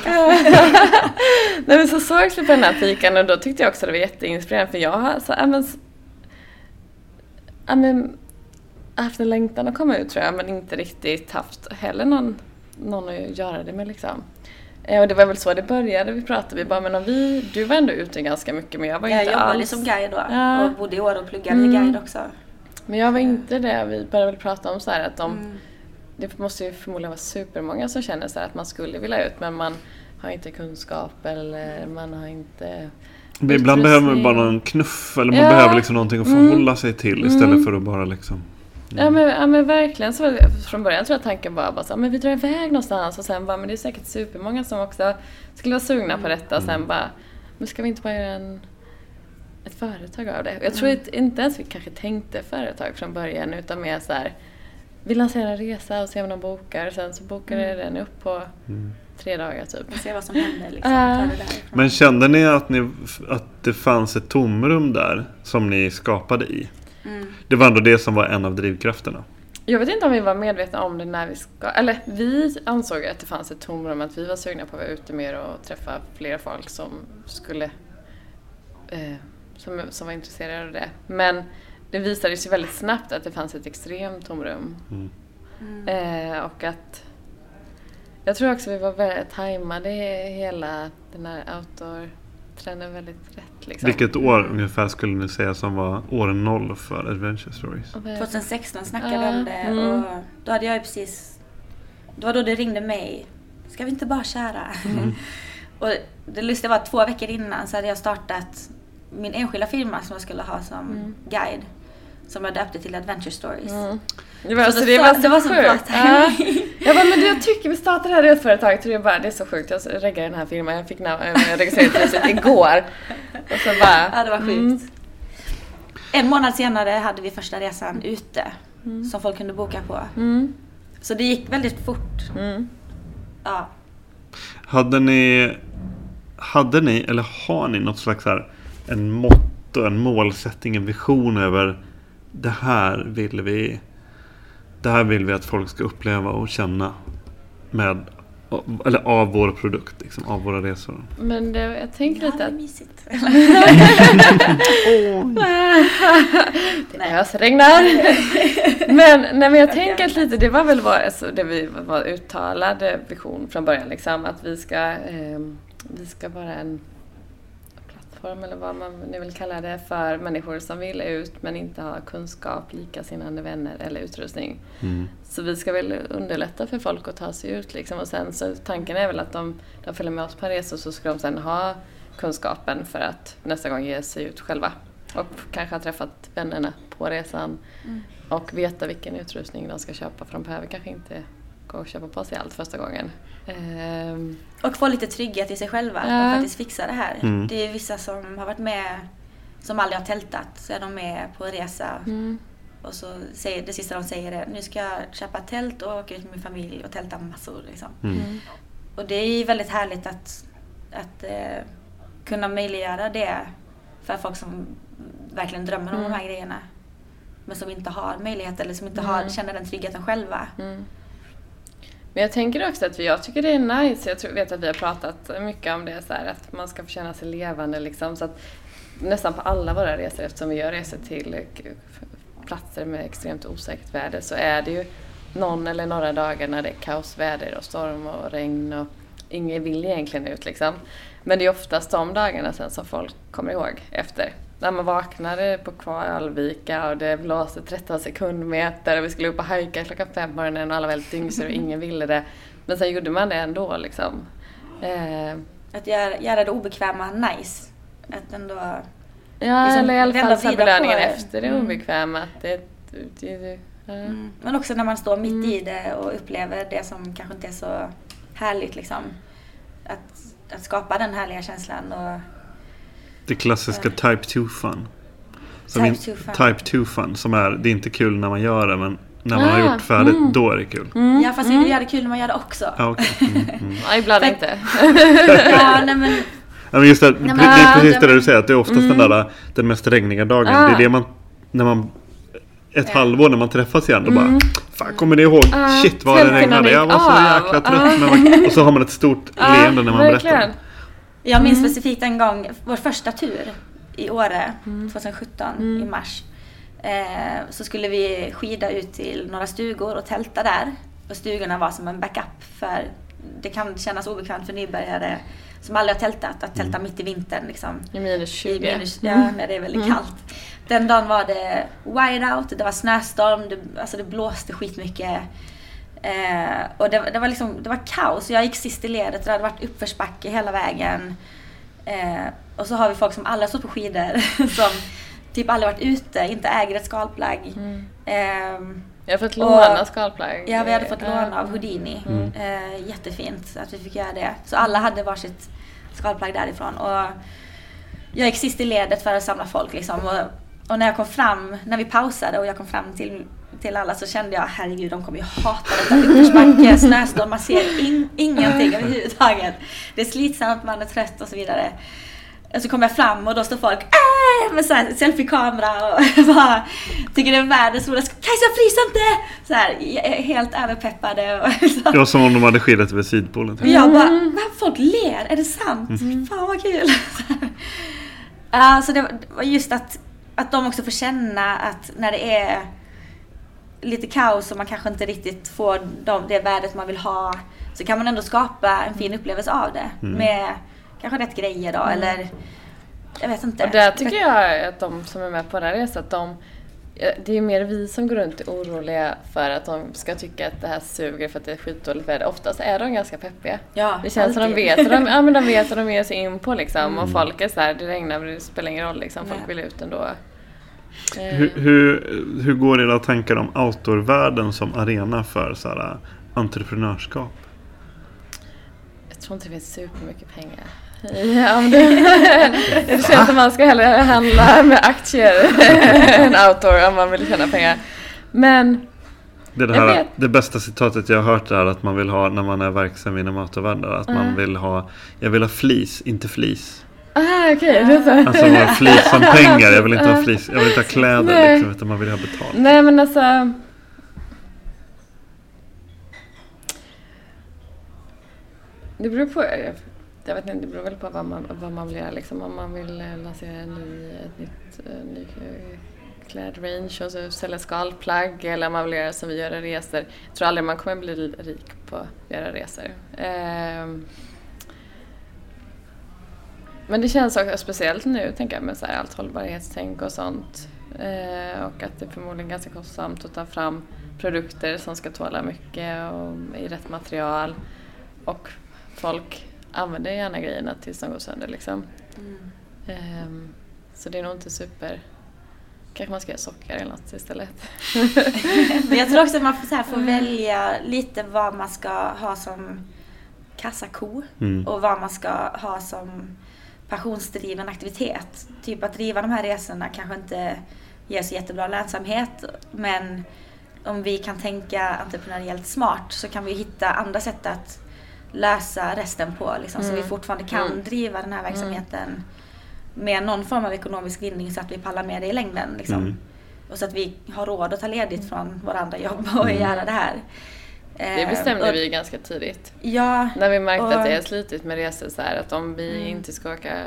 [LAUGHS] Nej men så sågs vi på den här fikan och då tyckte jag också det var jätteinspirerande för jag har så, ja, men, ja, men, haft en längtan att komma ut tror jag men inte riktigt haft heller någon, någon att göra det med liksom. Eh, Och det var väl så det började, vi pratade, vi bara men om vi, du var ändå ute ganska mycket men jag var Jag inte jobbade alls. som guide då Ja. och bodde i år och pluggade Mm. guide också. Men jag var inte det, vi började väl prata om så här att de, Mm. det måste ju förmodligen vara supermånga som känner så här att man skulle vilja ut men man har inte kunskap eller man har inte Ibland behöver man bara någon knuff eller man Ja. behöver liksom någonting att Mm. förhålla sig till istället Mm. för att bara liksom... Ja men, ja men verkligen. Så var från början tror jag tanken var bara så, men vi drar iväg någonstans och sen bara, men det är säkert supermånga som också skulle vara sugna på detta och sen bara, men ska vi inte bara göra en, ett företag av det? Jag tror att inte ens vi kanske tänkte företag från början utan mer så här, vi lanserar en resa och ser om de bokar och sen så bokar den upp på tre dagar typ. Och se vad som händer liksom. Därifrån. Men kände ni att, ni att det fanns ett tomrum där som ni skapade i? Mm. Det var ändå det som var en av drivkrafterna. Jag vet inte om vi var medvetna om det när vi ska... Eller vi ansåg att det fanns ett tomrum, att vi var sugna på att vara ute mer och träffa fler folk som skulle... Eh, som, som var intresserade av det. Men det visade sig väldigt snabbt att det fanns ett extremt tomrum. Mm. Eh, och att... Jag tror också vi var väldigt tajmade hela den här outdoor-trenden väldigt rätt liksom. Vilket år ungefär skulle ni säga som var år noll för Adventure Stories? Och vi- 2016 snackade vi Ja, om det mm. och då hade jag ju precis... Det var då det ringde mig. Ska vi inte bara köra? [LAUGHS] och det lustiga var att två veckor innan så hade jag startat min enskilda firma som jag skulle ha som guide. Som jag döpte till Adventure Stories. Mm. Det var, Så det var så, det var så bra sjukt. timing. Ja. [LAUGHS] Jag bara, men du, jag tycker vi startar det här resföretaget. Och är bara, det är så sjukt. Jag reggade den här firman. Jag fick namn- registreringspriset igår. Och så bara... Ja, det var sjukt. mm. En månad senare hade vi första resan ute. Som folk kunde boka på. Mm. Så det gick väldigt fort. Mm. Ja. Hade ni, hade ni eller har ni något slags här, en motto, en målsättning, en vision över det här vill vi det här vill vi att folk ska uppleva och känna med eller av vår produkt, liksom, av våra resor. Men det, jag tänker Ja, lite det är att mysigt. [LAUGHS] det ösregnar. [LAUGHS] men, nej, men jag tänker att lite, det var väl vår, alltså, det vi var uttalade vision från början. Liksom, att vi ska, ehm, vi ska vara en plattform eller vad man nu vill kalla det för människor som vill ut men inte har kunskap, likasinnande vänner eller utrustning. Mm. Så vi ska väl underlätta för folk att ta sig ut liksom. Och sen så tanken är väl att de, de följer med oss på en resa så ska de sen ha kunskapen för att nästa gång ge sig ut själva. Och kanske ha träffat vännerna på resan och veta vilken utrustning de ska köpa för de behöver kanske inte gå och köpa på sig allt första gången. Ehm, Och få lite trygghet i sig själva. Att de faktiskt fixar det här. Mm. Det är vissa som har varit med, som aldrig har tältat. Så är de med på en resa. mm, Och så säger, det sista de säger är nu ska jag köpa tält och åka ut med min familj och tälta massor. Liksom. Mm. Och det är ju väldigt härligt att, att eh, kunna möjliggöra det för folk som verkligen drömmer om Mm. de här grejerna. Men som inte har möjlighet eller som inte Mm. har, känner den tryggheten själva. Mm. Men jag tänker också att vi, jag tycker det är nice, jag tror, vet att vi har pratat mycket om det så här, att man ska få känna sig levande liksom. Så att nästan på alla våra resor, eftersom vi gör resor till platser med extremt osäkert väder, så är det ju någon eller några dagar när det är kaosväder och storm och regn och ingen vill egentligen ut liksom. Men det är oftast de dagarna sen som folk kommer ihåg efter. När man vaknade på Kvalvika och det blåste 13 sekundmeter och vi skulle upp och hajka klockan fem på morgonen och alla var helt dyngsur och ingen ville det. Men sen gjorde man det ändå liksom. Eh, Att göra, göra det obekväma nice. Att ändå... ja, Liksom eller i alla fall så belöningen efter det Mm. obekväma. Att det, det, det, ja. Mm. Men också när man står mitt Mm. i det och upplever det som kanske inte är så härligt liksom. Att, att skapa den härliga känslan och Det klassiska Type 2 fun. Som Type in- 2 fun. Type 2 fun. Som är, det är inte kul när man gör det men när man har Ah, gjort färdigt mm. då är det kul. Ja fast vi vill göra det kul när man gör det också. Ja, okej. [LAUGHS] mm, mm. Ja, ibland inte. [LAUGHS] ja, nej men Ja, men just det, men- det är precis det du säger. Att det är oftast den där den mest regniga dagen. Ah. Det är det man, när man ett Ja. halvår när man träffas igen. Då bara, fan kommer ni ihåg? Ah, Shit vad det regnade. Jag var så jäkla trött. Men man, [LAUGHS] och så har man ett stort leende när man verkligen. berättar. Jag minns Mm. specifikt en gång, vår första tur i Åre, Mm. 2017 i mars. Eh, så skulle vi skida ut till några stugor och tälta där. Och stugorna var som en backup för det kan kännas obekvämt för nybörjare som aldrig har tältat att tälta mitt i vintern liksom. I minus I 20. minus, ja, när det är väldigt kallt. Den dagen var det whiteout, det var snöstorm, det, alltså det blåste skitmycket. Eh, och det, det, var liksom, det var kaos. Jag gick sist i ledet och det hade varit uppförsbacke hela vägen. Eh, och så har vi folk som aldrig har stått på skidor, [LAUGHS] som typ aldrig varit ute, inte äger ett skalplagg. Ehm, Jag har fått Och- låna skalplagg. Ja, vi hade fått låna av Houdini. Eh, jättefint att vi fick göra det. Så alla hade varsitt skalplagg därifrån. Och jag gick sist i ledet för att samla folk liksom. Och, och när jag kom fram, när vi pausade och jag kom fram till, till alla så kände jag herregud de kommer ju hata detta uppförsbacke, snöstorm, man ser in, ingenting överhuvudtaget. Det är slitsamt, man är trött och så vidare. Och så kommer jag fram och då står folk äh, med så här selfie-kamera och [LAUGHS] bara tycker det är världens roligaste. Kajsa frys inte! Så här, helt överpeppade. Och [LAUGHS] så. Det var som om de hade skidat över Sydpolen. Och Typ. jag bara, "Va, folk ler, är det sant? Fan vad kul! [LAUGHS] Ja, så var- det var just att, att de också får känna att när det är lite kaos och man kanske inte riktigt får de, det värdet man vill ha så kan man ändå skapa en fin upplevelse av det med kanske rätt grejer då eller jag vet inte. Och där tycker jag att de som är med på den här resan, att de det är mer vi som går runt och är oroliga för att de ska tycka att det här suger för att det är skitdåligt väder. Oftast är de ganska peppiga. Ja, Det känns som de alltid. vet, vad de, ja, men de vet vad de ger sig in på liksom. [LAUGHS] Och folk är så här, det regnar men det spelar ingen roll liksom. Folk Nej. vill ut ändå. Eh, Hur, hur, hur går era tankar om outdoor-världen som arena för så här, entreprenörskap? Jag tror inte det finns supermycket pengar. [LAUGHS] Ja, men det, det känns som man ska hellre handla med aktier [LAUGHS] än outdoor om man vill tjäna pengar. Men Det, det, här, det bästa citatet jag har hört är att man vill ha när man är verksam inom outdoor-världen. Att man Mm. vill ha, jag vill ha flis, inte flis. Ah, okej, så. Alltså man har flis som pengar, jag vill inte ha flis, jag vill inte ha kläder Nej. liksom, utan man vill ha betalt. Nej men alltså. Det beror på. Jag, jag vet inte, det beror väl på vad man, vad man vill göra liksom. Om man vill eh, lansera en ny, ett nytt, eh, ny eh, klädrange och så sälja skalplagg eller om man vill göra som vi gör resor. Jag tror aldrig man kommer bli rik på att göra resor. Ehm, men det känns också speciellt nu, tänker jag, med så här allt hållbarhetstänk och sånt. Eh, och att det är förmodligen ganska kostsamt att ta fram produkter som ska tåla mycket och i rätt material. Och folk använder gärna grejerna tills de går sönder liksom. Ehm, så det är nog inte super... Kanske man ska göra socker eller något istället. [LAUGHS] Men jag tror också att man får, så här, får välja lite vad man ska ha som kassako Mm. och vad man ska ha som passionsdriven aktivitet. Typ att driva de här resorna kanske inte ger så jättebra lönsamhet men om vi kan tänka entreprenöriellt smart så kan vi hitta andra sätt att lösa resten på liksom, så vi Mm. fortfarande kan Mm. driva den här verksamheten med någon form av ekonomisk vinning så att vi pallar med det i längden. Liksom. Mm. Och så att vi har råd att ta ledigt från våra andra jobb och Mm. göra det här. Det Eh, bestämde och- vi ganska tidigt. Ja, När vi märkte och- att det är slitigt med resor så här, att om vi Mm. inte ska åka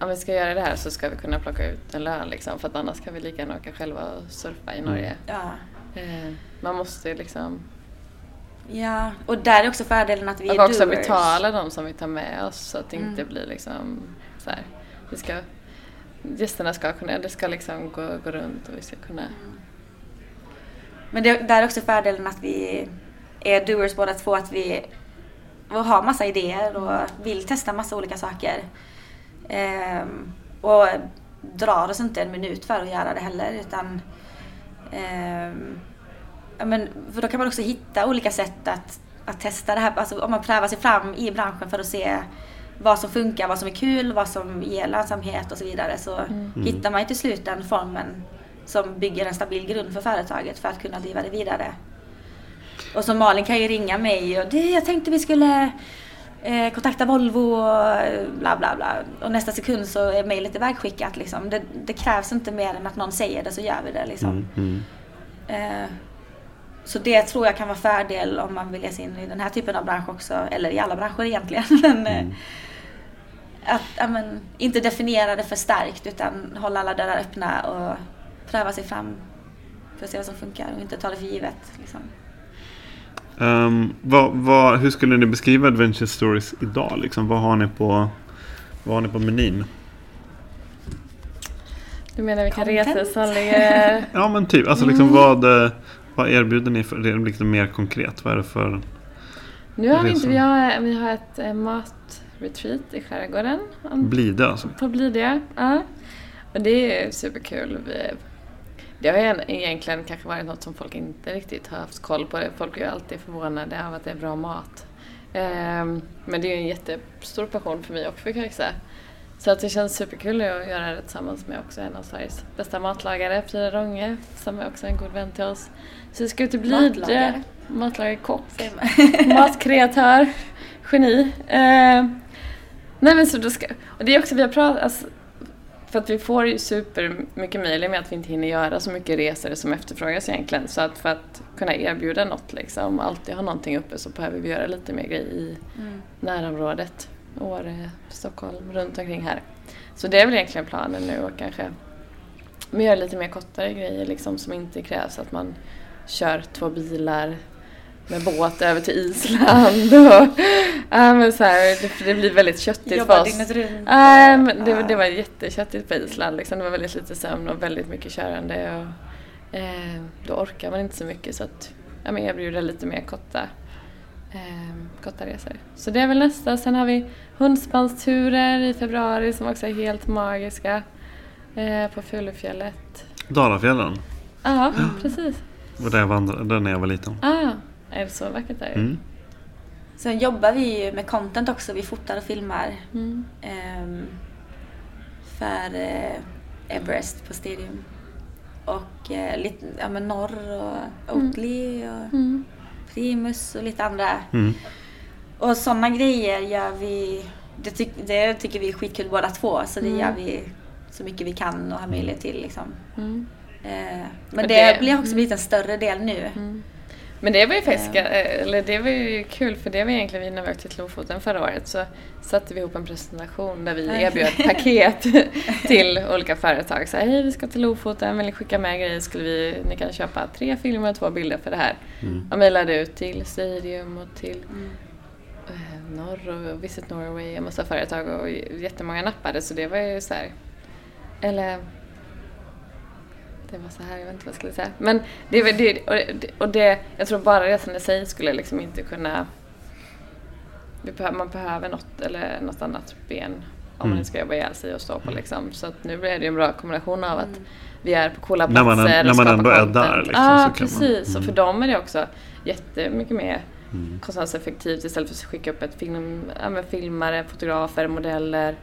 om vi ska göra det här så ska vi kunna plocka ut en lön liksom för att annars kan vi lika gärna åka själva och surfa i Norge. ja. Eh, man måste ju liksom Ja, och där är också fördelen att vi är och också doers. betala de som vi tar med oss så att det inte Mm. blir liksom så här, vi ska, gästerna ska kunna, det ska liksom gå, gå runt och vi ska kunna Men det, där är också fördelen att vi är doers båda två, att vi har massa idéer och vill testa massa olika saker. Ehm, och drar oss inte en minut för att göra det heller utan ehm, men, för då kan man också hitta olika sätt att, att testa det här. Alltså om man prövar sig fram i branschen för att se vad som funkar, vad som är kul, vad som ger lönsamhet och så vidare så hittar man ju till slut den formen som bygger en stabil grund för företaget för att kunna driva det vidare. Och som Malin kan ju ringa mig och det, jag tänkte vi skulle eh, kontakta Volvo och eh, bla bla bla. Och nästa sekund så är mejlet ivägskickat liksom. Det, det krävs inte mer än att någon säger det så gör vi det liksom. Mm. Mm. Eh, så det tror jag kan vara fördel om man vill ge sig in i den här typen av bransch också. Eller i alla branscher egentligen. [LAUGHS] Men, eh, Att ja, men, inte definiera det för starkt utan hålla alla dörrar öppna och pröva sig fram för att se vad som funkar och inte ta det för givet. Liksom. Ehm, vad, vad, hur skulle ni beskriva Adventure Stories idag? Liksom, vad, har ni på, vad har ni på menyn? Du menar vilka ligger... [LAUGHS] Ja men typ, alltså liksom vad, eh, vad erbjuder ni för, liksom mer konkret? Vad är det för? Nu har vi inte, vi har, vi har ett eh, matretreat i skärgården. Blidö alltså? På Blidö, ja. Och det är superkul. Vi, det har ju egentligen kanske varit något som folk inte riktigt har haft koll på. Folk är ju alltid förvånade av att det är bra mat. Ehm, men det är ju en jättestor passion för mig och för Kajsa. Så att det känns superkul att göra det tillsammans med också en av Sveriges bästa matlagare, Frida Ronge, som är också en god vän till oss. Så vi ska ut till Blidö. Matlagare? Matlagare, kock. Säger man. [LAUGHS] Matkreatör, geni. Eh, nej men så då ska, och det är också vi har pratat, alltså, för att vi får ju super mycket mejl med att vi inte hinner göra så mycket resor som efterfrågas egentligen. Så att för att kunna erbjuda något liksom, alltid ha någonting uppe så behöver vi göra lite mer grejer i Mm. närområdet. Åre, Stockholm, runt omkring här. Så det är väl egentligen planen nu och kanske men göra lite mer kortare grejer liksom som inte krävs att man kör två bilar med båt över till Island och ja, men så här, det, för det blir väldigt köttigt för Jobba oss. dygnet runt. Nej, men det, det var jätteköttigt på Island. Liksom. Det var väldigt lite sömn och väldigt mycket körande. Och, eh, då orkar man inte så mycket så att ja, men erbjuda lite mer korta, eh, korta resor. Så det är väl nästa. Sen har vi hundspannsturer i februari som också är helt magiska. Eh, på Fulufjället. Dalafjällen? Ja, precis. [GASPS] var där jag vandrade, där när jag var liten. Ah, är så vackert där? Mm. Sen jobbar vi ju med content också. Vi fotar och filmar Mm. ehm, för eh, Everest på Stadium. Och eh, lite, ja, men Norr och Oatly och Mm. Primus och lite andra. Mm. Och sådana grejer gör vi, det, tyck, det tycker vi är skitkul båda två. Så det Mm. gör vi så mycket vi kan och har möjlighet till. Liksom. Mm. Och men det, det- blir också blivit en större del nu. Men det var ju faktiskt, eh, eller det var ju kul för det var egentligen vi när vi åkte till Lofoten förra året så satte vi ihop en presentation där vi erbjöd [LAUGHS] paket till olika företag. Så här, hej vi ska till Lofoten, vill ni skicka med grejer? Skulle vi, ni kan köpa tre filmer och två bilder för det här. Och mejlade ut till Stadium och till eh, Norr och Visit Norway och massa företag och jättemånga nappade så det var ju så här, eller det var så här, jag vet inte vad jag skulle säga. Men det, det, och det, och det jag tror bara resan i sig skulle liksom inte kunna... Vi behöver, man behöver något eller något annat ben om man Mm. inte ska jobba ihjäl sig och stå på liksom. Så att nu blir det ju en bra kombination av att vi är på coola När platser man- när och man ändå är content. där, liksom, så kan man- precis. Och för mm. dem är det också jättemycket mer kostnadseffektivt istället för att skicka upp ett film, ja, med filmare, fotografer, modeller,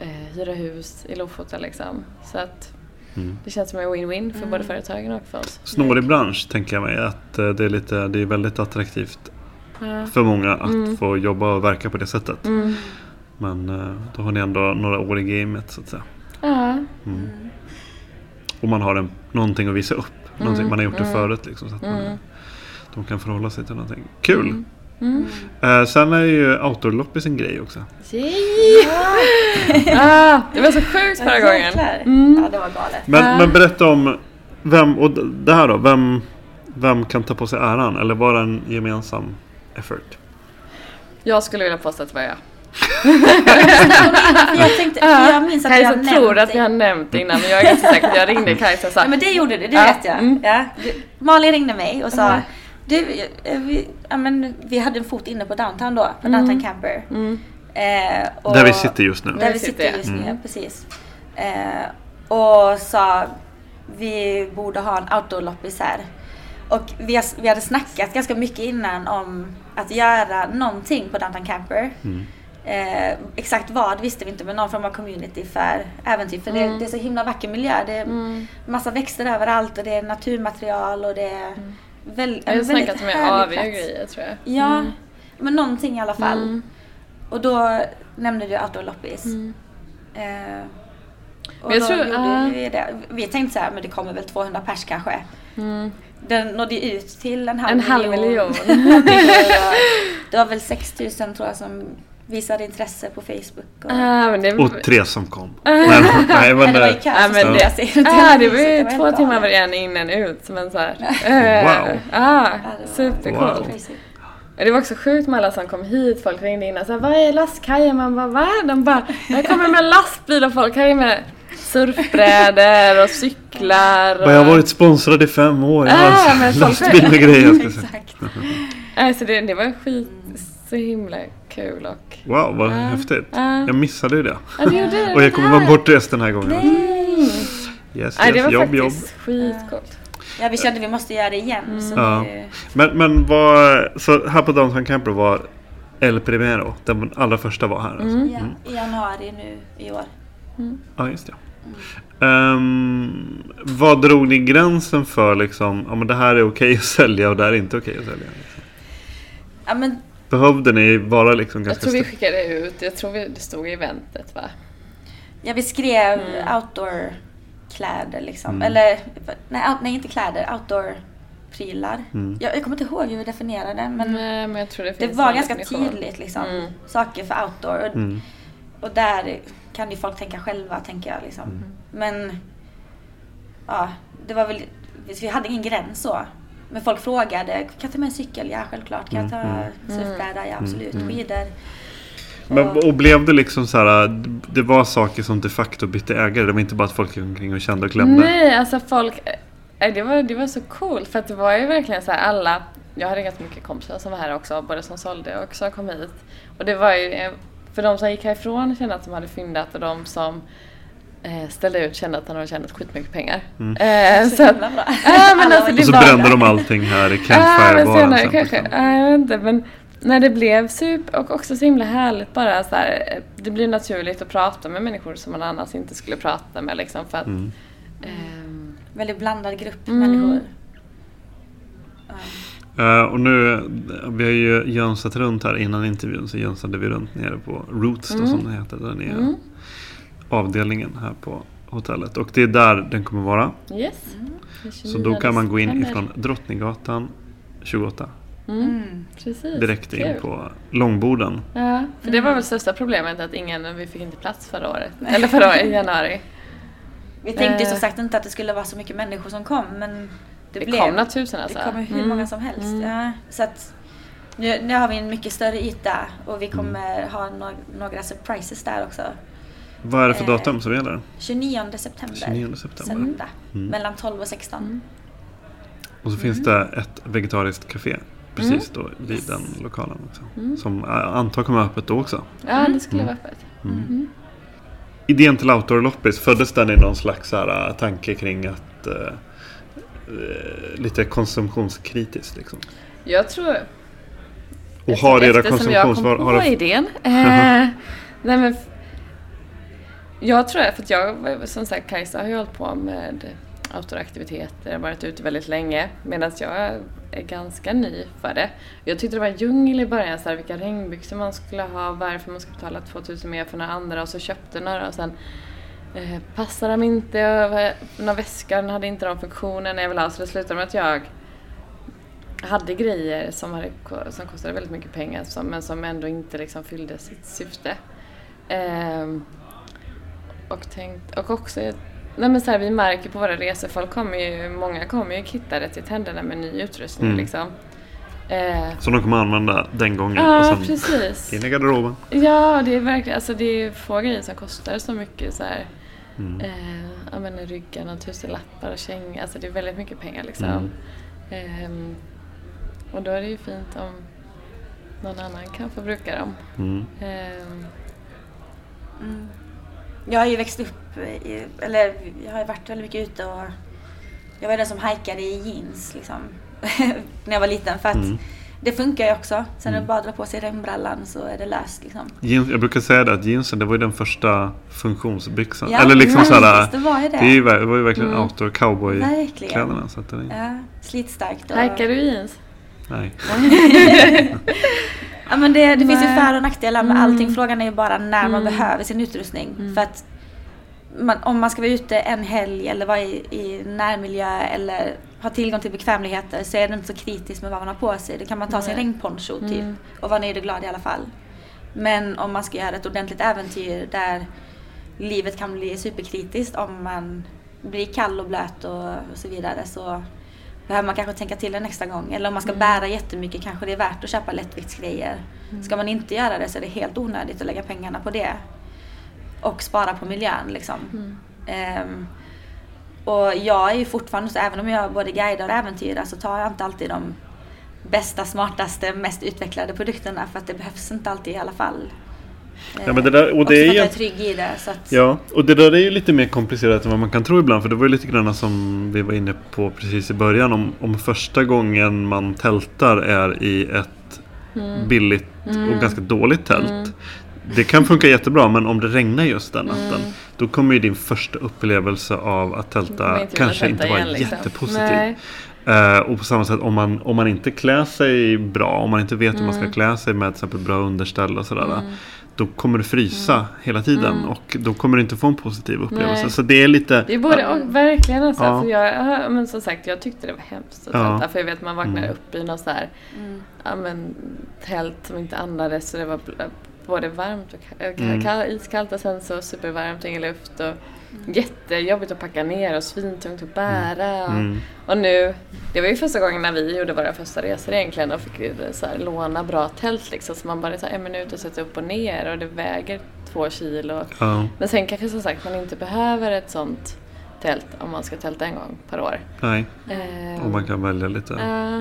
eh, hyra hus i Lofoten liksom. Så att Mm. det känns som en win-win för både företagen och för oss. Snårig bransch tänker jag mig att eh, det är, lite, det är väldigt attraktivt Ja. för många att få jobba och verka på det sättet. Mm. Men eh, då har ni ändå några år i gamet så att säga. Ja. Och man har en, någonting att visa upp. Någonting, Mm, man har gjort det mm. förut liksom. Så att man, Mm. de kan förhålla sig till någonting. Kul! Mm. Eh, sen är ju outdoor-loppis en grej också. Yay! ah, det var så sjukt förra gången. Mm. Ja, det var galet. Men, Ja. men berätta om vem, och det här då, vem, vem kan ta på sig äran? Eller var det en gemensam effort? Jag skulle vilja påstå att det var jag. [LAUGHS] Jag tänkte, för jag minns att Kajsa jag tror att vi det. har nämnt det innan men jag är ganska säker jag ringde Kajsa och sa Ja, men det gjorde du, det Ja, vet jag. mm. Ja. Malin ringde mig och sa Mm. Du, eh, vi, ja, men, vi hade en fot inne på downtown då, på Mm. downtown camper. mm. Eh, och, Där vi sitter just nu. Där vi sitter just nu, Mm. precis. Eh, och sa vi borde ha en outdoor-loppis här. Och vi, har, vi hade snackat ganska mycket innan om att göra någonting på Downtown Camper. Mm. Eh, exakt vad visste vi inte men någon form av community för äventyr. För det, Mm. det är så himla vacker miljö. Det är Mm. massa växter överallt och det är naturmaterial och det är väl, Jag har snackat med AV och grejer tror jag. Ja, Mm. men någonting i alla fall. Mm. Och då nämnde du outdoor loppis. Mm. Eh, och Men jag då tror- gjorde ah. vi det. Vi tänkte så här, men det kommer väl 200 pers kanske. Mm. Den nådde ut till en halv En halv miljon. det, var, [LAUGHS] det var väl 6000 tror jag som visade intresse på Facebook. Och, Ah, men det, Och tre som kom. [LAUGHS] Nej, nej, Nej, men, det var så men stod det- jag [LAUGHS] ah, det var ju två timmar var en in en ut som en så här. Wow. Eh, Ah, Ja, det var supercoolt. Wow. Det var också sjukt med alla som kom hit. Folk ringde in och sa vad är lastkajen? Man bara va? De bara jag kommer med lastbil och folk här är med surfbrädor och cyklar. Och... jag har varit sponsrad i fem år. Jag Ah, har men folk- lastbil med grejer. Jag. [LAUGHS] Exakt. Alltså det, det var skit så himla kul och... Wow, vad Ah. häftigt. Ah. Jag missade ju det. Ja, gjorde [LAUGHS] det Och jag kommer vara bortrest den här gången. Nej. Yes, Nej, det yes, var jobb, jobb. faktiskt skitcoolt. Ja, vi kände att vi måste göra det igen. Så Ja. nu, Men, men vad, så här på Downtown Camper var El Primero, den allra första var här. Alltså. Mm. ja, I januari nu i år. Ja, just det. Ehm, vad drog ni gränsen för liksom, ja men det här är okej att sälja och det här är inte okej att sälja? Ja, men Behövde ni vara liksom Jag ganska tror vi skickade ut, jag tror vi, det stod i eventet va? Ja, vi skrev Mm. outdoor-kläder liksom. Mm. Eller, nej, out, nej inte kläder, outdoor-prylar. Mm. Jag, jag kommer inte ihåg hur vi definierade det, men Nej men jag tror det det var ganska definition. tydligt liksom. Mm. Saker för outdoor. Och, Mm. och där kan ju folk tänka själva, tänker jag liksom. Mm. Men, ja, det var väl, vi hade ingen gräns så. Men folk frågade, kan jag ta med en cykel? Ja, självklart. Kan jag ta Mm, surfbräda? Ja, absolut. Mm. Skidor? Men, Och- blev det liksom så här, det var saker som de facto bytte ägare? Det var inte bara att folk gick omkring och kände och klämde? Nej, alltså folk... eh, Det var, det var så coolt för att det var ju verkligen så här alla... Jag hade ganska mycket kompisar som var här också, både som sålde och som kom hit. Och det var ju... eh, För de som gick härifrån kände att de hade fyndat och de som ställde ut kände att de hade tjänat skitmycket pengar. Mm. Eh, Så så att. [LAUGHS] Ja, men alltså, det Och så var- brände de allting här i Campfire-baren sen. kanske. Ja, jag vet inte, men när det blev super och också så himla härligt bara så här, eh, Det blir naturligt att prata med människor som man annars inte skulle prata med liksom för att Mm. ehm, Väldigt blandad grupp Mm. människor. Ja. Eh, och nu, vi har ju jönsat runt här innan intervjun så jönsade vi runt nere på Roots då, Mm. som det heter. Den är Mm. Avdelningen här på hotellet. Och det är där den kommer vara. Yes. Den Så 29 då kan man gå in ifrån Drottninggatan 28 Mm. Mm. Direkt in Kul. på långborden. Ja, för det var väl största problemet att ingen, vi fick inte plats förra året. Eller förra året, i [LAUGHS] januari. Vi tänkte ju Eh. som sagt inte att det skulle vara så mycket människor som kom men det, Det blev. kom några tusen alltså. Det kommer hur Mm. många som helst. Mm. Ja, så att nu, nu har vi en mycket större yta och vi Mm. kommer ha no- några surprises där också. Vad är det för Eh, datum som gäller? 29 september. 29 september. Söndag. Mm. Mellan 12 och 16. Mm. Och så finns det ett vegetariskt café precis då vid den lokalen också. Mm. Som jag antar kommer vara öppet då också. Ja, det skulle vara öppet. Mm. Mm. Idén till Outdoor Loppis, föddes den i någon slags här, äh, tanke kring att eh, eh, lite konsumtionskritiskt liksom? Jag tror... Och har era eftersom jag kom konsumtionsvaror... på Har idén. [LAUGHS] Eh, nej men... Jag tror, för att jag, som sagt, Kajsa har ju hållit på med outdooraktiviteter, varit ute väldigt länge. Medan jag är ganska ny för det. Jag tyckte det var djungel i början, så här, vilka regnbyxor man skulle ha, varför man skulle betala 2000 mer för några andra och så köpte några och sen eh, passade de inte, och eh, några väskan hade inte de funktionerna jag ville ha så det slutade med att jag hade grejer som, hade, som kostade väldigt mycket pengar som, men som ändå inte liksom fyllde sitt syfte. Eh, och, tänkt, och också, nej men så här, vi märker på våra resor, folk kommer ju, många kommer ju kittade till tänderna med ny utrustning Mm. liksom. Eh, Som de kommer använda den gången. Ja, och sen precis. in i garderoben. Ja, det är verkligen, alltså det är få grejer som kostar så mycket så här. Mm. Eh, ja men ryggen och tusenlappar och kängor, alltså det är väldigt mycket pengar liksom. Mm. Ehm, och då är det ju fint om någon annan kan få bruka dem. Mm. Jag har ju växt upp, i, eller jag har varit väldigt mycket ute och jag var den som hajkade i jeans liksom. [LAUGHS] när jag var liten för att Mm. det funkar ju också. Sen när Mm. du bara drar på sig regnbrallan så är det löst liksom. Jeans, jag brukar säga det att jeansen det var ju den första funktionsbyxan. Ja, Eller liksom [LAUGHS] såhär. det var ju det. Det, är ju, ver- det var ju verkligen Mm. outdoor cowboy-kläderna. Verkligen. Så att det är, Ja, slitstarkt. Och... Hajkar du jeans? nej. [LAUGHS] Ja men det, det finns ju för och nackdelar med Mm. allting. Frågan är ju bara när man Mm. behöver sin utrustning. Mm. För att man, om man ska vara ute en helg eller vara i, i närmiljö eller ha tillgång till bekvämligheter så är det inte så kritiskt med vad man har på sig. Då kan man ta sin Nej. regnponcho typ Mm. och vara nöjd och glad i alla fall. Men om man ska göra ett ordentligt äventyr där livet kan bli superkritiskt om man blir kall och blöt och, och så vidare så behöver man kanske tänka till en extra gång. Eller om man ska Mm. bära jättemycket kanske det är värt att köpa lättviktsgrejer. Ska man inte göra det så är det helt onödigt att lägga pengarna på det. Och spara på miljön liksom. Mm. Ehm, och jag är ju fortfarande så, även om jag både guidar och äventyrar så tar jag inte alltid de bästa, smartaste, mest utvecklade produkterna för att det behövs inte alltid i alla fall. Ja, men det där- och det är är trygg i det. Så att, Ja, och det där är ju lite mer komplicerat än vad man kan tro ibland. För det var ju lite grann som vi var inne på precis i början. Om, om första gången man tältar är i ett Mm. billigt Mm. och ganska dåligt tält. Mm. Det kan funka jättebra men om det regnar just den natten. Mm. Då kommer ju din första upplevelse av att tälta inte kanske tälta inte vara liksom. jättepositiv. Nej. Eh, och på samma sätt om man, om man inte klär sig bra, om man inte vet hur man ska Mm. klä sig med till exempel bra underställ och sådär. Mm. Då kommer du frysa hela tiden Mm. och då kommer du inte få en positiv upplevelse. Nej. Så det är lite... Det är både och, verkligen alltså. Ja. För jag, ja, men som sagt, jag tyckte det var hemskt att Ja. tälta. För jag vet man vaknar Mm. upp i något så här, mm. ja men tält som inte andades så det var både varmt och ka- Mm. ka- iskallt och sen så supervarmt och ingen luft och jättejobbigt att packa ner och svintungt att bära. Mm. Och nu, det var ju första gången när vi gjorde våra första resor egentligen och fick så här, låna bra tält liksom så man bara tar en minut och sätter upp och ner och det väger två kilo. Ja, Men sen kanske som sagt man inte behöver ett sånt tält om man ska tälta en gång per år. nej. Ehm, Och man kan välja lite. ja,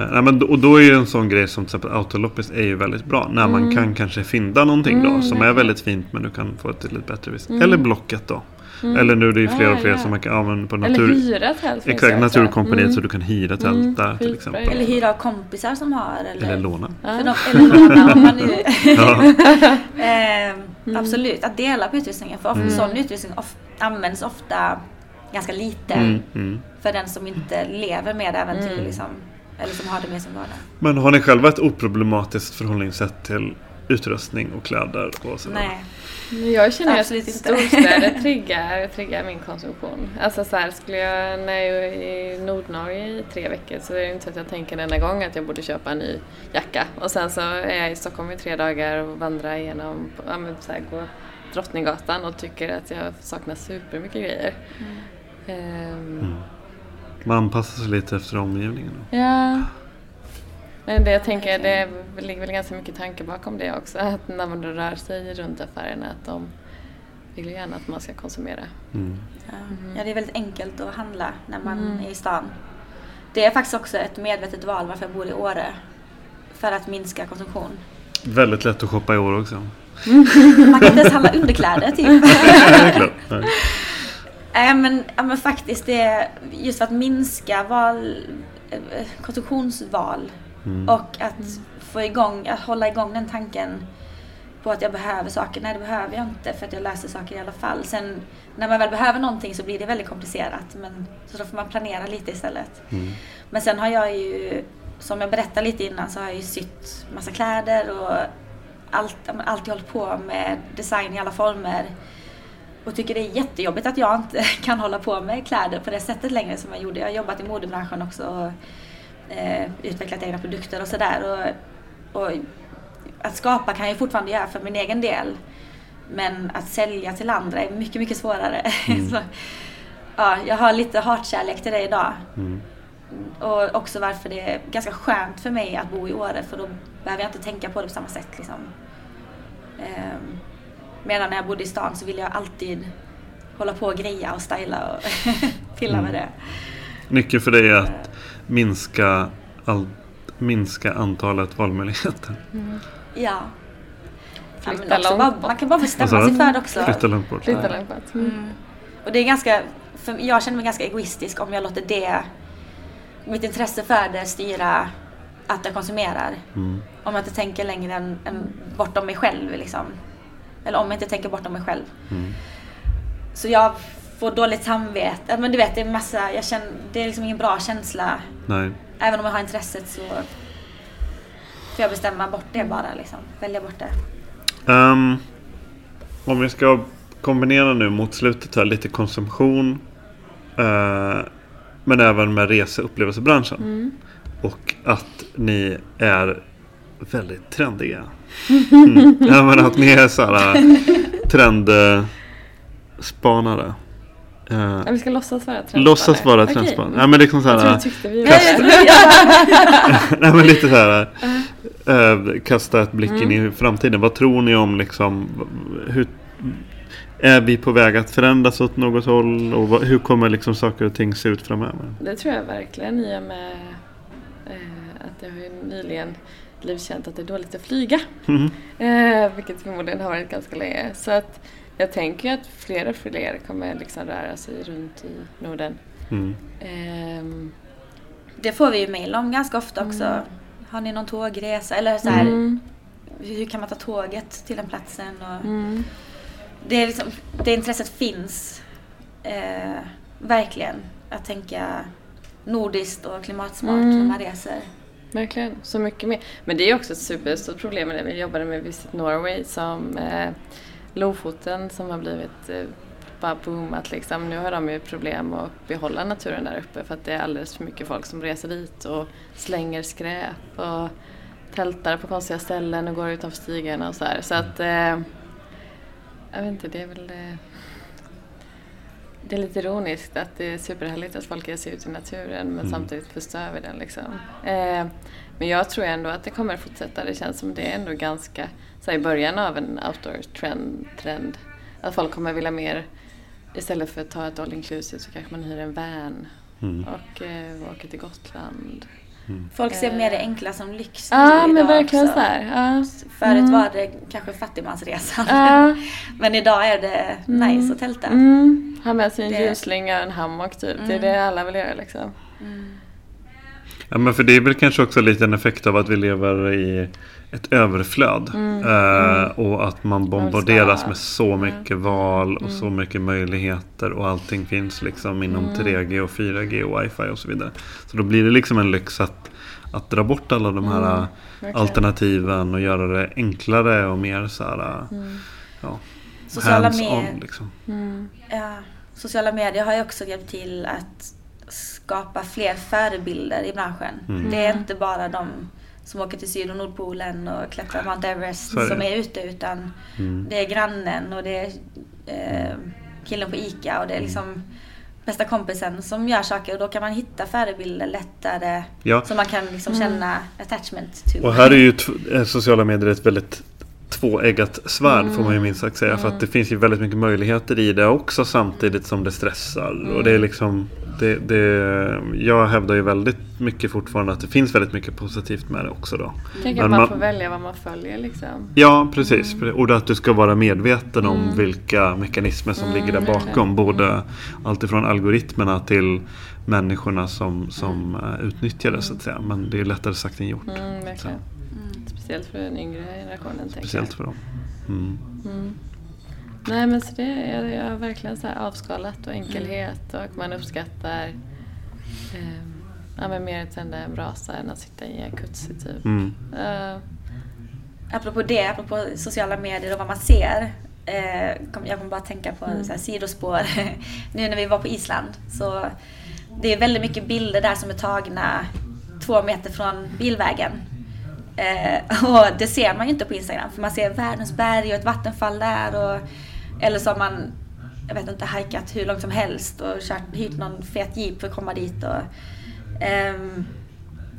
Eh, nej, men, då- och då är ju en sån grej som till exempel autoloppis är ju väldigt bra. När man Mm. kan kanske finda någonting då Mm, som är verkligen. väldigt fint men du kan få ett lite bättre pris. Mm. Eller Blocket då. Mm. Eller nu är det ju fler och fler ja. som man kan använda på Eller natur... hyra tält Exakt. Naturkompaniet Mm. så du kan hyra tält Mm, där till exempel. Eller hyra av kompisar som har. Eller, Eller låna. Ja. För de, eller låna om man nu... [LAUGHS] Ja. [LAUGHS] Mm. Absolut, att dela på utrustningen. För ofta, Mm. sån utrustning of, används ofta ganska lite Mm, mm. för den som inte lever med äventyr. Mm. Liksom, eller som har det med sin vardag. Men har ni själva ett oproblematiskt förhållningssätt till utrustning och kläder? Och sådär? Nej. Men Jag känner att Absolut inte. storstäder [LAUGHS] triggar, triggar min konsumtion. Alltså så här, skulle jag, när jag är i Nordnorge i tre veckor så är det inte så att jag tänker denna gång att jag borde köpa en ny jacka. Och sen så är jag i Stockholm i tre dagar och vandrar igenom, ja men så här, går Drottninggatan och tycker att jag saknar supermycket grejer. Ehm, Mm. Man anpassar sig lite efter omgivningen. Då. Ja. Men det jag tänker, det ligger väl ganska mycket tanke bakom det också. Att när man rör sig runt affärerna att de vill ju gärna att man ska konsumera. Mm. Ja. ja, det är väldigt enkelt att handla när man Mm. är i stan. Det är faktiskt också ett medvetet val varför jag bor i Åre. För att minska konsumtion. Väldigt lätt att shoppa i år också. Man kan inte ens handla underkläder typ. [LAUGHS] Nej. Nej men, ja, men faktiskt det är just för att minska val, eh, konsumtionsval Mm. och att få igång, att hålla igång den tanken på att jag behöver saker. Nej, det behöver jag inte för att jag löser saker i alla fall. Sen när man väl behöver någonting så blir det väldigt komplicerat. Men, så då får man planera lite istället. Mm. Men sen har jag ju, som jag berättade lite innan, så har jag ju sytt massa kläder och allt, alltid hållit på med design i alla former. Och tycker det är jättejobbigt att jag inte [LAUGHS] kan hålla på med kläder på det sättet längre som jag gjorde. Jag har jobbat i modebranschen också eh, utvecklat egna produkter och sådär. Och, och att skapa kan jag fortfarande göra för min egen del. Men att sälja till andra är mycket, mycket svårare. [LAUGHS] Så, ja, jag har lite hatkärlek till det idag. Mm. Och också varför det är ganska skönt för mig att bo i Åre för då behöver jag inte tänka på det på samma sätt. Liksom. Ehm, medan när jag bodde i stan så ville jag alltid hålla på och greja och styla och [LAUGHS] pilla med det. Nyckeln för dig är att minska, all, minska antalet valmöjligheter. Ja. ja Flytta också långt man kan bara bestämma sig för det också. Flytta långt bort. Flytta långt bort. Mm. Och det är ganska, för jag känner mig ganska egoistisk om jag låter det, mitt intresse för det styra att jag konsumerar. Mm. Om jag inte tänker längre än, än bortom mig själv liksom. Eller om jag inte tänker bortom mig själv. Mm. Så jag får dåligt samvete. Men du vet, det är massa, jag känner, det är liksom ingen bra känsla. Nej. Även om jag har intresset så får jag bestämma bort det bara liksom. Välja bort det. Ehm, om vi ska kombinera nu mot slutet här lite konsumtion. eh, men även med rese och upplevelsebranschen. Och att ni är väldigt trendiga. Mm. [LAUGHS] ja, men att ni är så här [LAUGHS] trendspanare. Uh, Ja, vi ska låtsas vara trendspanare. låtsas vara trendspanare. Ja, men liksom så Jag tror här, jag tyckte vi Kasta- var [LAUGHS] Nej men lite så här. eh, [LAUGHS] kasta ett blick in i framtiden. Vad tror ni om liksom. Hur, är vi på väg att förändras åt något håll? Och vad, hur kommer liksom saker och ting se ut framöver? Det tror jag verkligen i och med eh, att jag har ju nyligen blivit känt att det är dåligt att flyga. Mhm. Eh, vilket förmodligen har varit ganska länge. Så att jag tänker att fler och fler kommer liksom röra sig runt i Norden. Mm. Ehm, Det får vi ju mejl om ganska ofta också. Har ni någon tågresa? Eller så här, mm, hur kan man ta tåget till den platsen? Och mm, det, är liksom, det intresset finns eh, verkligen. Att tänka nordiskt och klimatsmart Mm. när man reser. verkligen, så mycket mer. Men det är också ett superstort problem med det. Vi jobbade med Visit Norway som eh, Lofoten som har blivit eh, bara boomat liksom. Nu har de ju problem att behålla naturen där uppe för att det är alldeles för mycket folk som reser dit och slänger skräp och tältar på konstiga ställen och går utanför stigarna och så här. Så att, eh, jag vet inte, det är väl eh, det är lite ironiskt att det är superhärligt att folk ger sig ut i naturen men Mm. samtidigt förstör vi den liksom. Eh, men jag tror ändå att det kommer fortsätta. Det känns som det är ändå ganska, så i början av en outdoor-trend, trend, att folk kommer vilja mer, istället för att ta ett all inclusive så kanske man hyr en van Mm. och eh, åker till Gotland. Folk ser Eh. mer det enkla som lyx Ja, men verkligen också. så här. Ja. Förut Mm. var det kanske fattigmansresan. Ja. [LAUGHS] Men idag är det nice att tälta. Mm. Ha med sig en Det- ljusslinga och en hammock typ. Det är Mm. det alla vill göra liksom. Ja men för det är väl kanske också lite en effekt av att vi lever i ett överflöd. Eh, och att man bombarderas med så mycket val och så mycket möjligheter. Och allting finns liksom inom 3G och 4G och wifi och så vidare. Så då blir det liksom en lyx att, att dra bort alla de här eh, alternativen och göra det enklare och mer så här, eh, ja, Sociala med- Liksom. Ja, sociala medier har ju också hjälpt till att skapa fler förebilder i branschen. Mm. Det är inte bara de som åker till Syd och Nordpolen och klättrar Mount Everest är som är ute utan Mm. det är grannen och det är eh, killen på ICA och det Mm. är liksom bästa kompisen som gör saker och då kan man hitta förebilder lättare Ja. som man kan liksom känna attachment to. Och här är ju eh, sociala medier ett väldigt tvåeggat svärd får man ju minst sagt säga. För att det finns ju väldigt mycket möjligheter i det också samtidigt som det stressar. Och det är liksom det, det, Jag hävdar ju väldigt mycket fortfarande att det finns väldigt mycket positivt med det också då. Tänk Men att man, man- får välja vad man följer liksom. Ja, precis. Och att du ska vara medveten om vilka mekanismer som ligger där bakom. Både alltifrån algoritmerna till människorna som, som eh, utnyttjar det så att säga. Men det är lättare sagt än gjort. Mm. Speciellt för den yngre generationen. Speciellt jag. för dem. Nej men så det är jag har verkligen så här avskalat och enkelhet och man uppskattar eh, ja, men mer att tända en brasa än att sitta i en jacuzzi typ. Mm. Eh, Apropå det, apropå sociala medier och vad man ser. Eh, kom, jag kommer bara tänka på Mm. så här, sidospår. [LAUGHS] nu när vi var på Island. Så det är väldigt mycket bilder där som är tagna två meter från bilvägen. Eh, [LAUGHS] och det ser man ju inte på Instagram. För man ser världens berg och ett vattenfall där. Och, eller så har man, jag vet inte, hajkat hur långt som helst och kört, hyrt någon fet jeep för att komma dit. Och, um,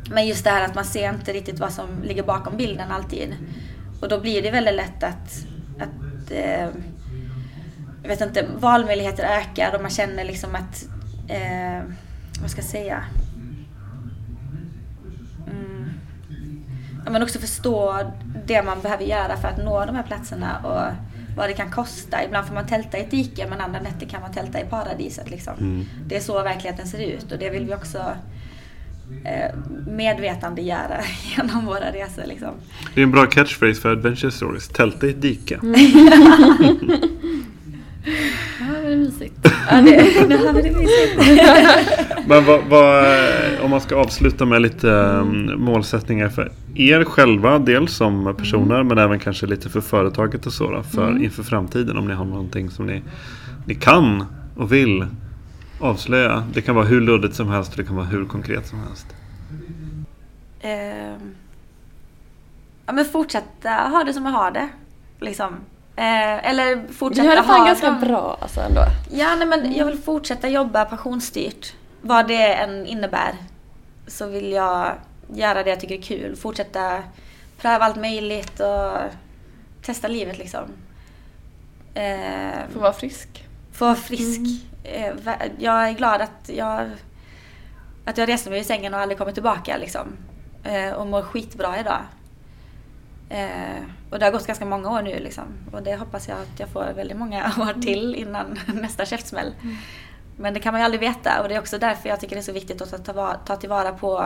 men just det här att man ser inte riktigt vad som ligger bakom bilden alltid. Och då blir det väldigt lätt att, att eh, jag vet inte, valmöjligheter ökar och man känner liksom att, eh, vad ska jag säga? Mm. Ja, men också förstå det man behöver göra för att nå de här platserna och vad det kan kosta. Ibland får man tälta i ett dike men andra nätter kan man tälta i paradiset. Liksom. Mm. Det är så verkligheten ser ut och det vill vi också eh, medvetandegöra [LAUGHS] genom våra resor. Liksom. Det är en bra catchphrase för Adventure Stories. Tälta i ett dike. ja, [LAUGHS] det mysigt. Ja, det, [LAUGHS] mysigt. [LAUGHS] Men vad, vad, om man ska avsluta med lite um, målsättningar för er själva. Dels som personer men även kanske lite för företaget och så. Då, för inför framtiden. Om ni har någonting som ni, ni kan och vill avslöja. Det kan vara hur luddigt som helst och det kan vara hur konkret som helst. Ehm, ja, men fortsätta ha det som jag har det. Liksom. Eh, eller Vi fortsätta har det fan ha ganska de- bra alltså ändå. Ja, nej, men jag vill fortsätta jobba passionsstyrt. Vad det än innebär. Så vill jag göra det jag tycker är kul. Fortsätta pröva allt möjligt och testa livet liksom. Eh, Få vara frisk. få vara frisk. Eh, vä- jag är glad att jag, att jag reste mig ur sängen och aldrig kommit tillbaka liksom. Eh, och mår skitbra idag. Eh, och det har gått ganska många år nu liksom. Och det hoppas jag att jag får väldigt många [LAUGHS] år till innan [LAUGHS] nästa käftsmäll. Men det kan man ju aldrig veta och det är också därför jag tycker det är så viktigt att ta, ta tillvara på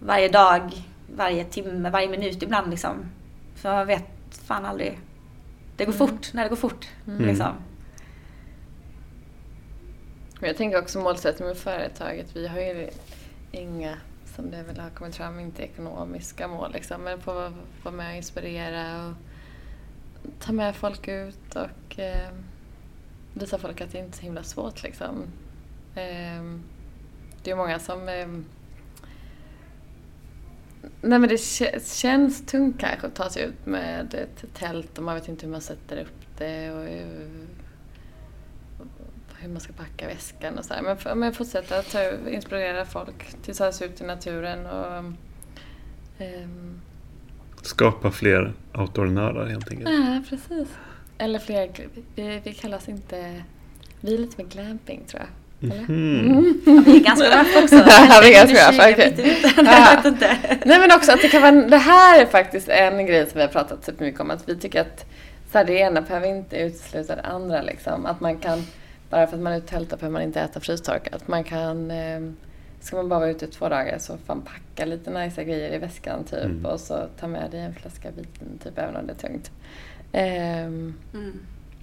varje dag, varje timme, varje minut ibland liksom. För man vet fan aldrig. Det går fort när det går fort. Liksom. Men jag tänker också målsättningen med företaget. Vi har ju inga, som det väl har kommit fram, inte ekonomiska mål liksom. Men få vara- med och inspirera och ta med folk ut och eh, visa folk att det inte är så himla svårt liksom. Eh, det är många som eh, Nej men det känns tungt kanske att ta sig ut med ett tält och man vet inte hur man sätter upp det och hur man ska packa väskan och så här. Men, f- men fortsätta att ta, inspirera folk till att ta sig ut i naturen och ehm, Skapa fler outdoor-nördar helt enkelt. Ja, precis. Eller fler, vi, vi kallas inte, vi är lite mer glamping tror jag. Mhm. Vi är ganska rough också. [LAUGHS] Ja, vi är ganska kikar okej. Ja. Inte. Nej men också att det kan vara, det här är faktiskt en grej som vi har pratat supermycket om. Att vi tycker att så här, det ena behöver inte utesluta det andra liksom. Att man kan, bara för att man är ute och tältar behöver man inte äta frystorkat. Att man kan, eh, ska man bara vara ute i två dagar så fan packa lite nice grejer i väskan typ. Mm. Och så ta med dig en flaska vin typ även om det är tungt. Ehm,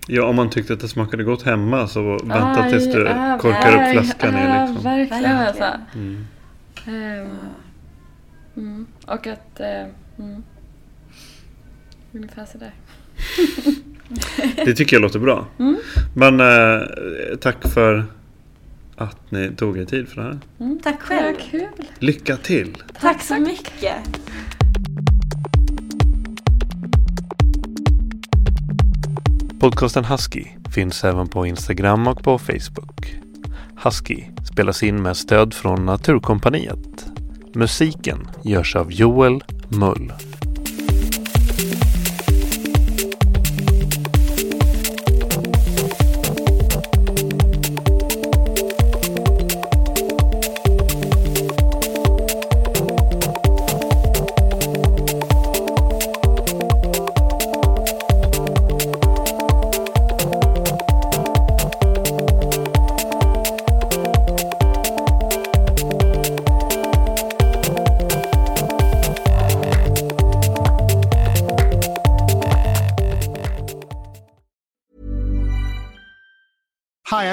Ja, om man tyckte att det smakade gott hemma så vänta aj, tills du ja, korkar upp verk- flaskan i ja, liksom. Verkligen alltså. Verkligen. Mm. Ehm, mm. Och att... Eh, mm. Ungefär sådär. [LAUGHS] Det tycker jag låter bra. Mm. Men eh, tack för att ni tog er tid för det här. Tack själv. Kul. Lycka till! Tack så mycket. Podcasten Husky finns även på Instagram och på Facebook. Husky spelas in med stöd från Naturkompaniet. Musiken görs av Joel Mull.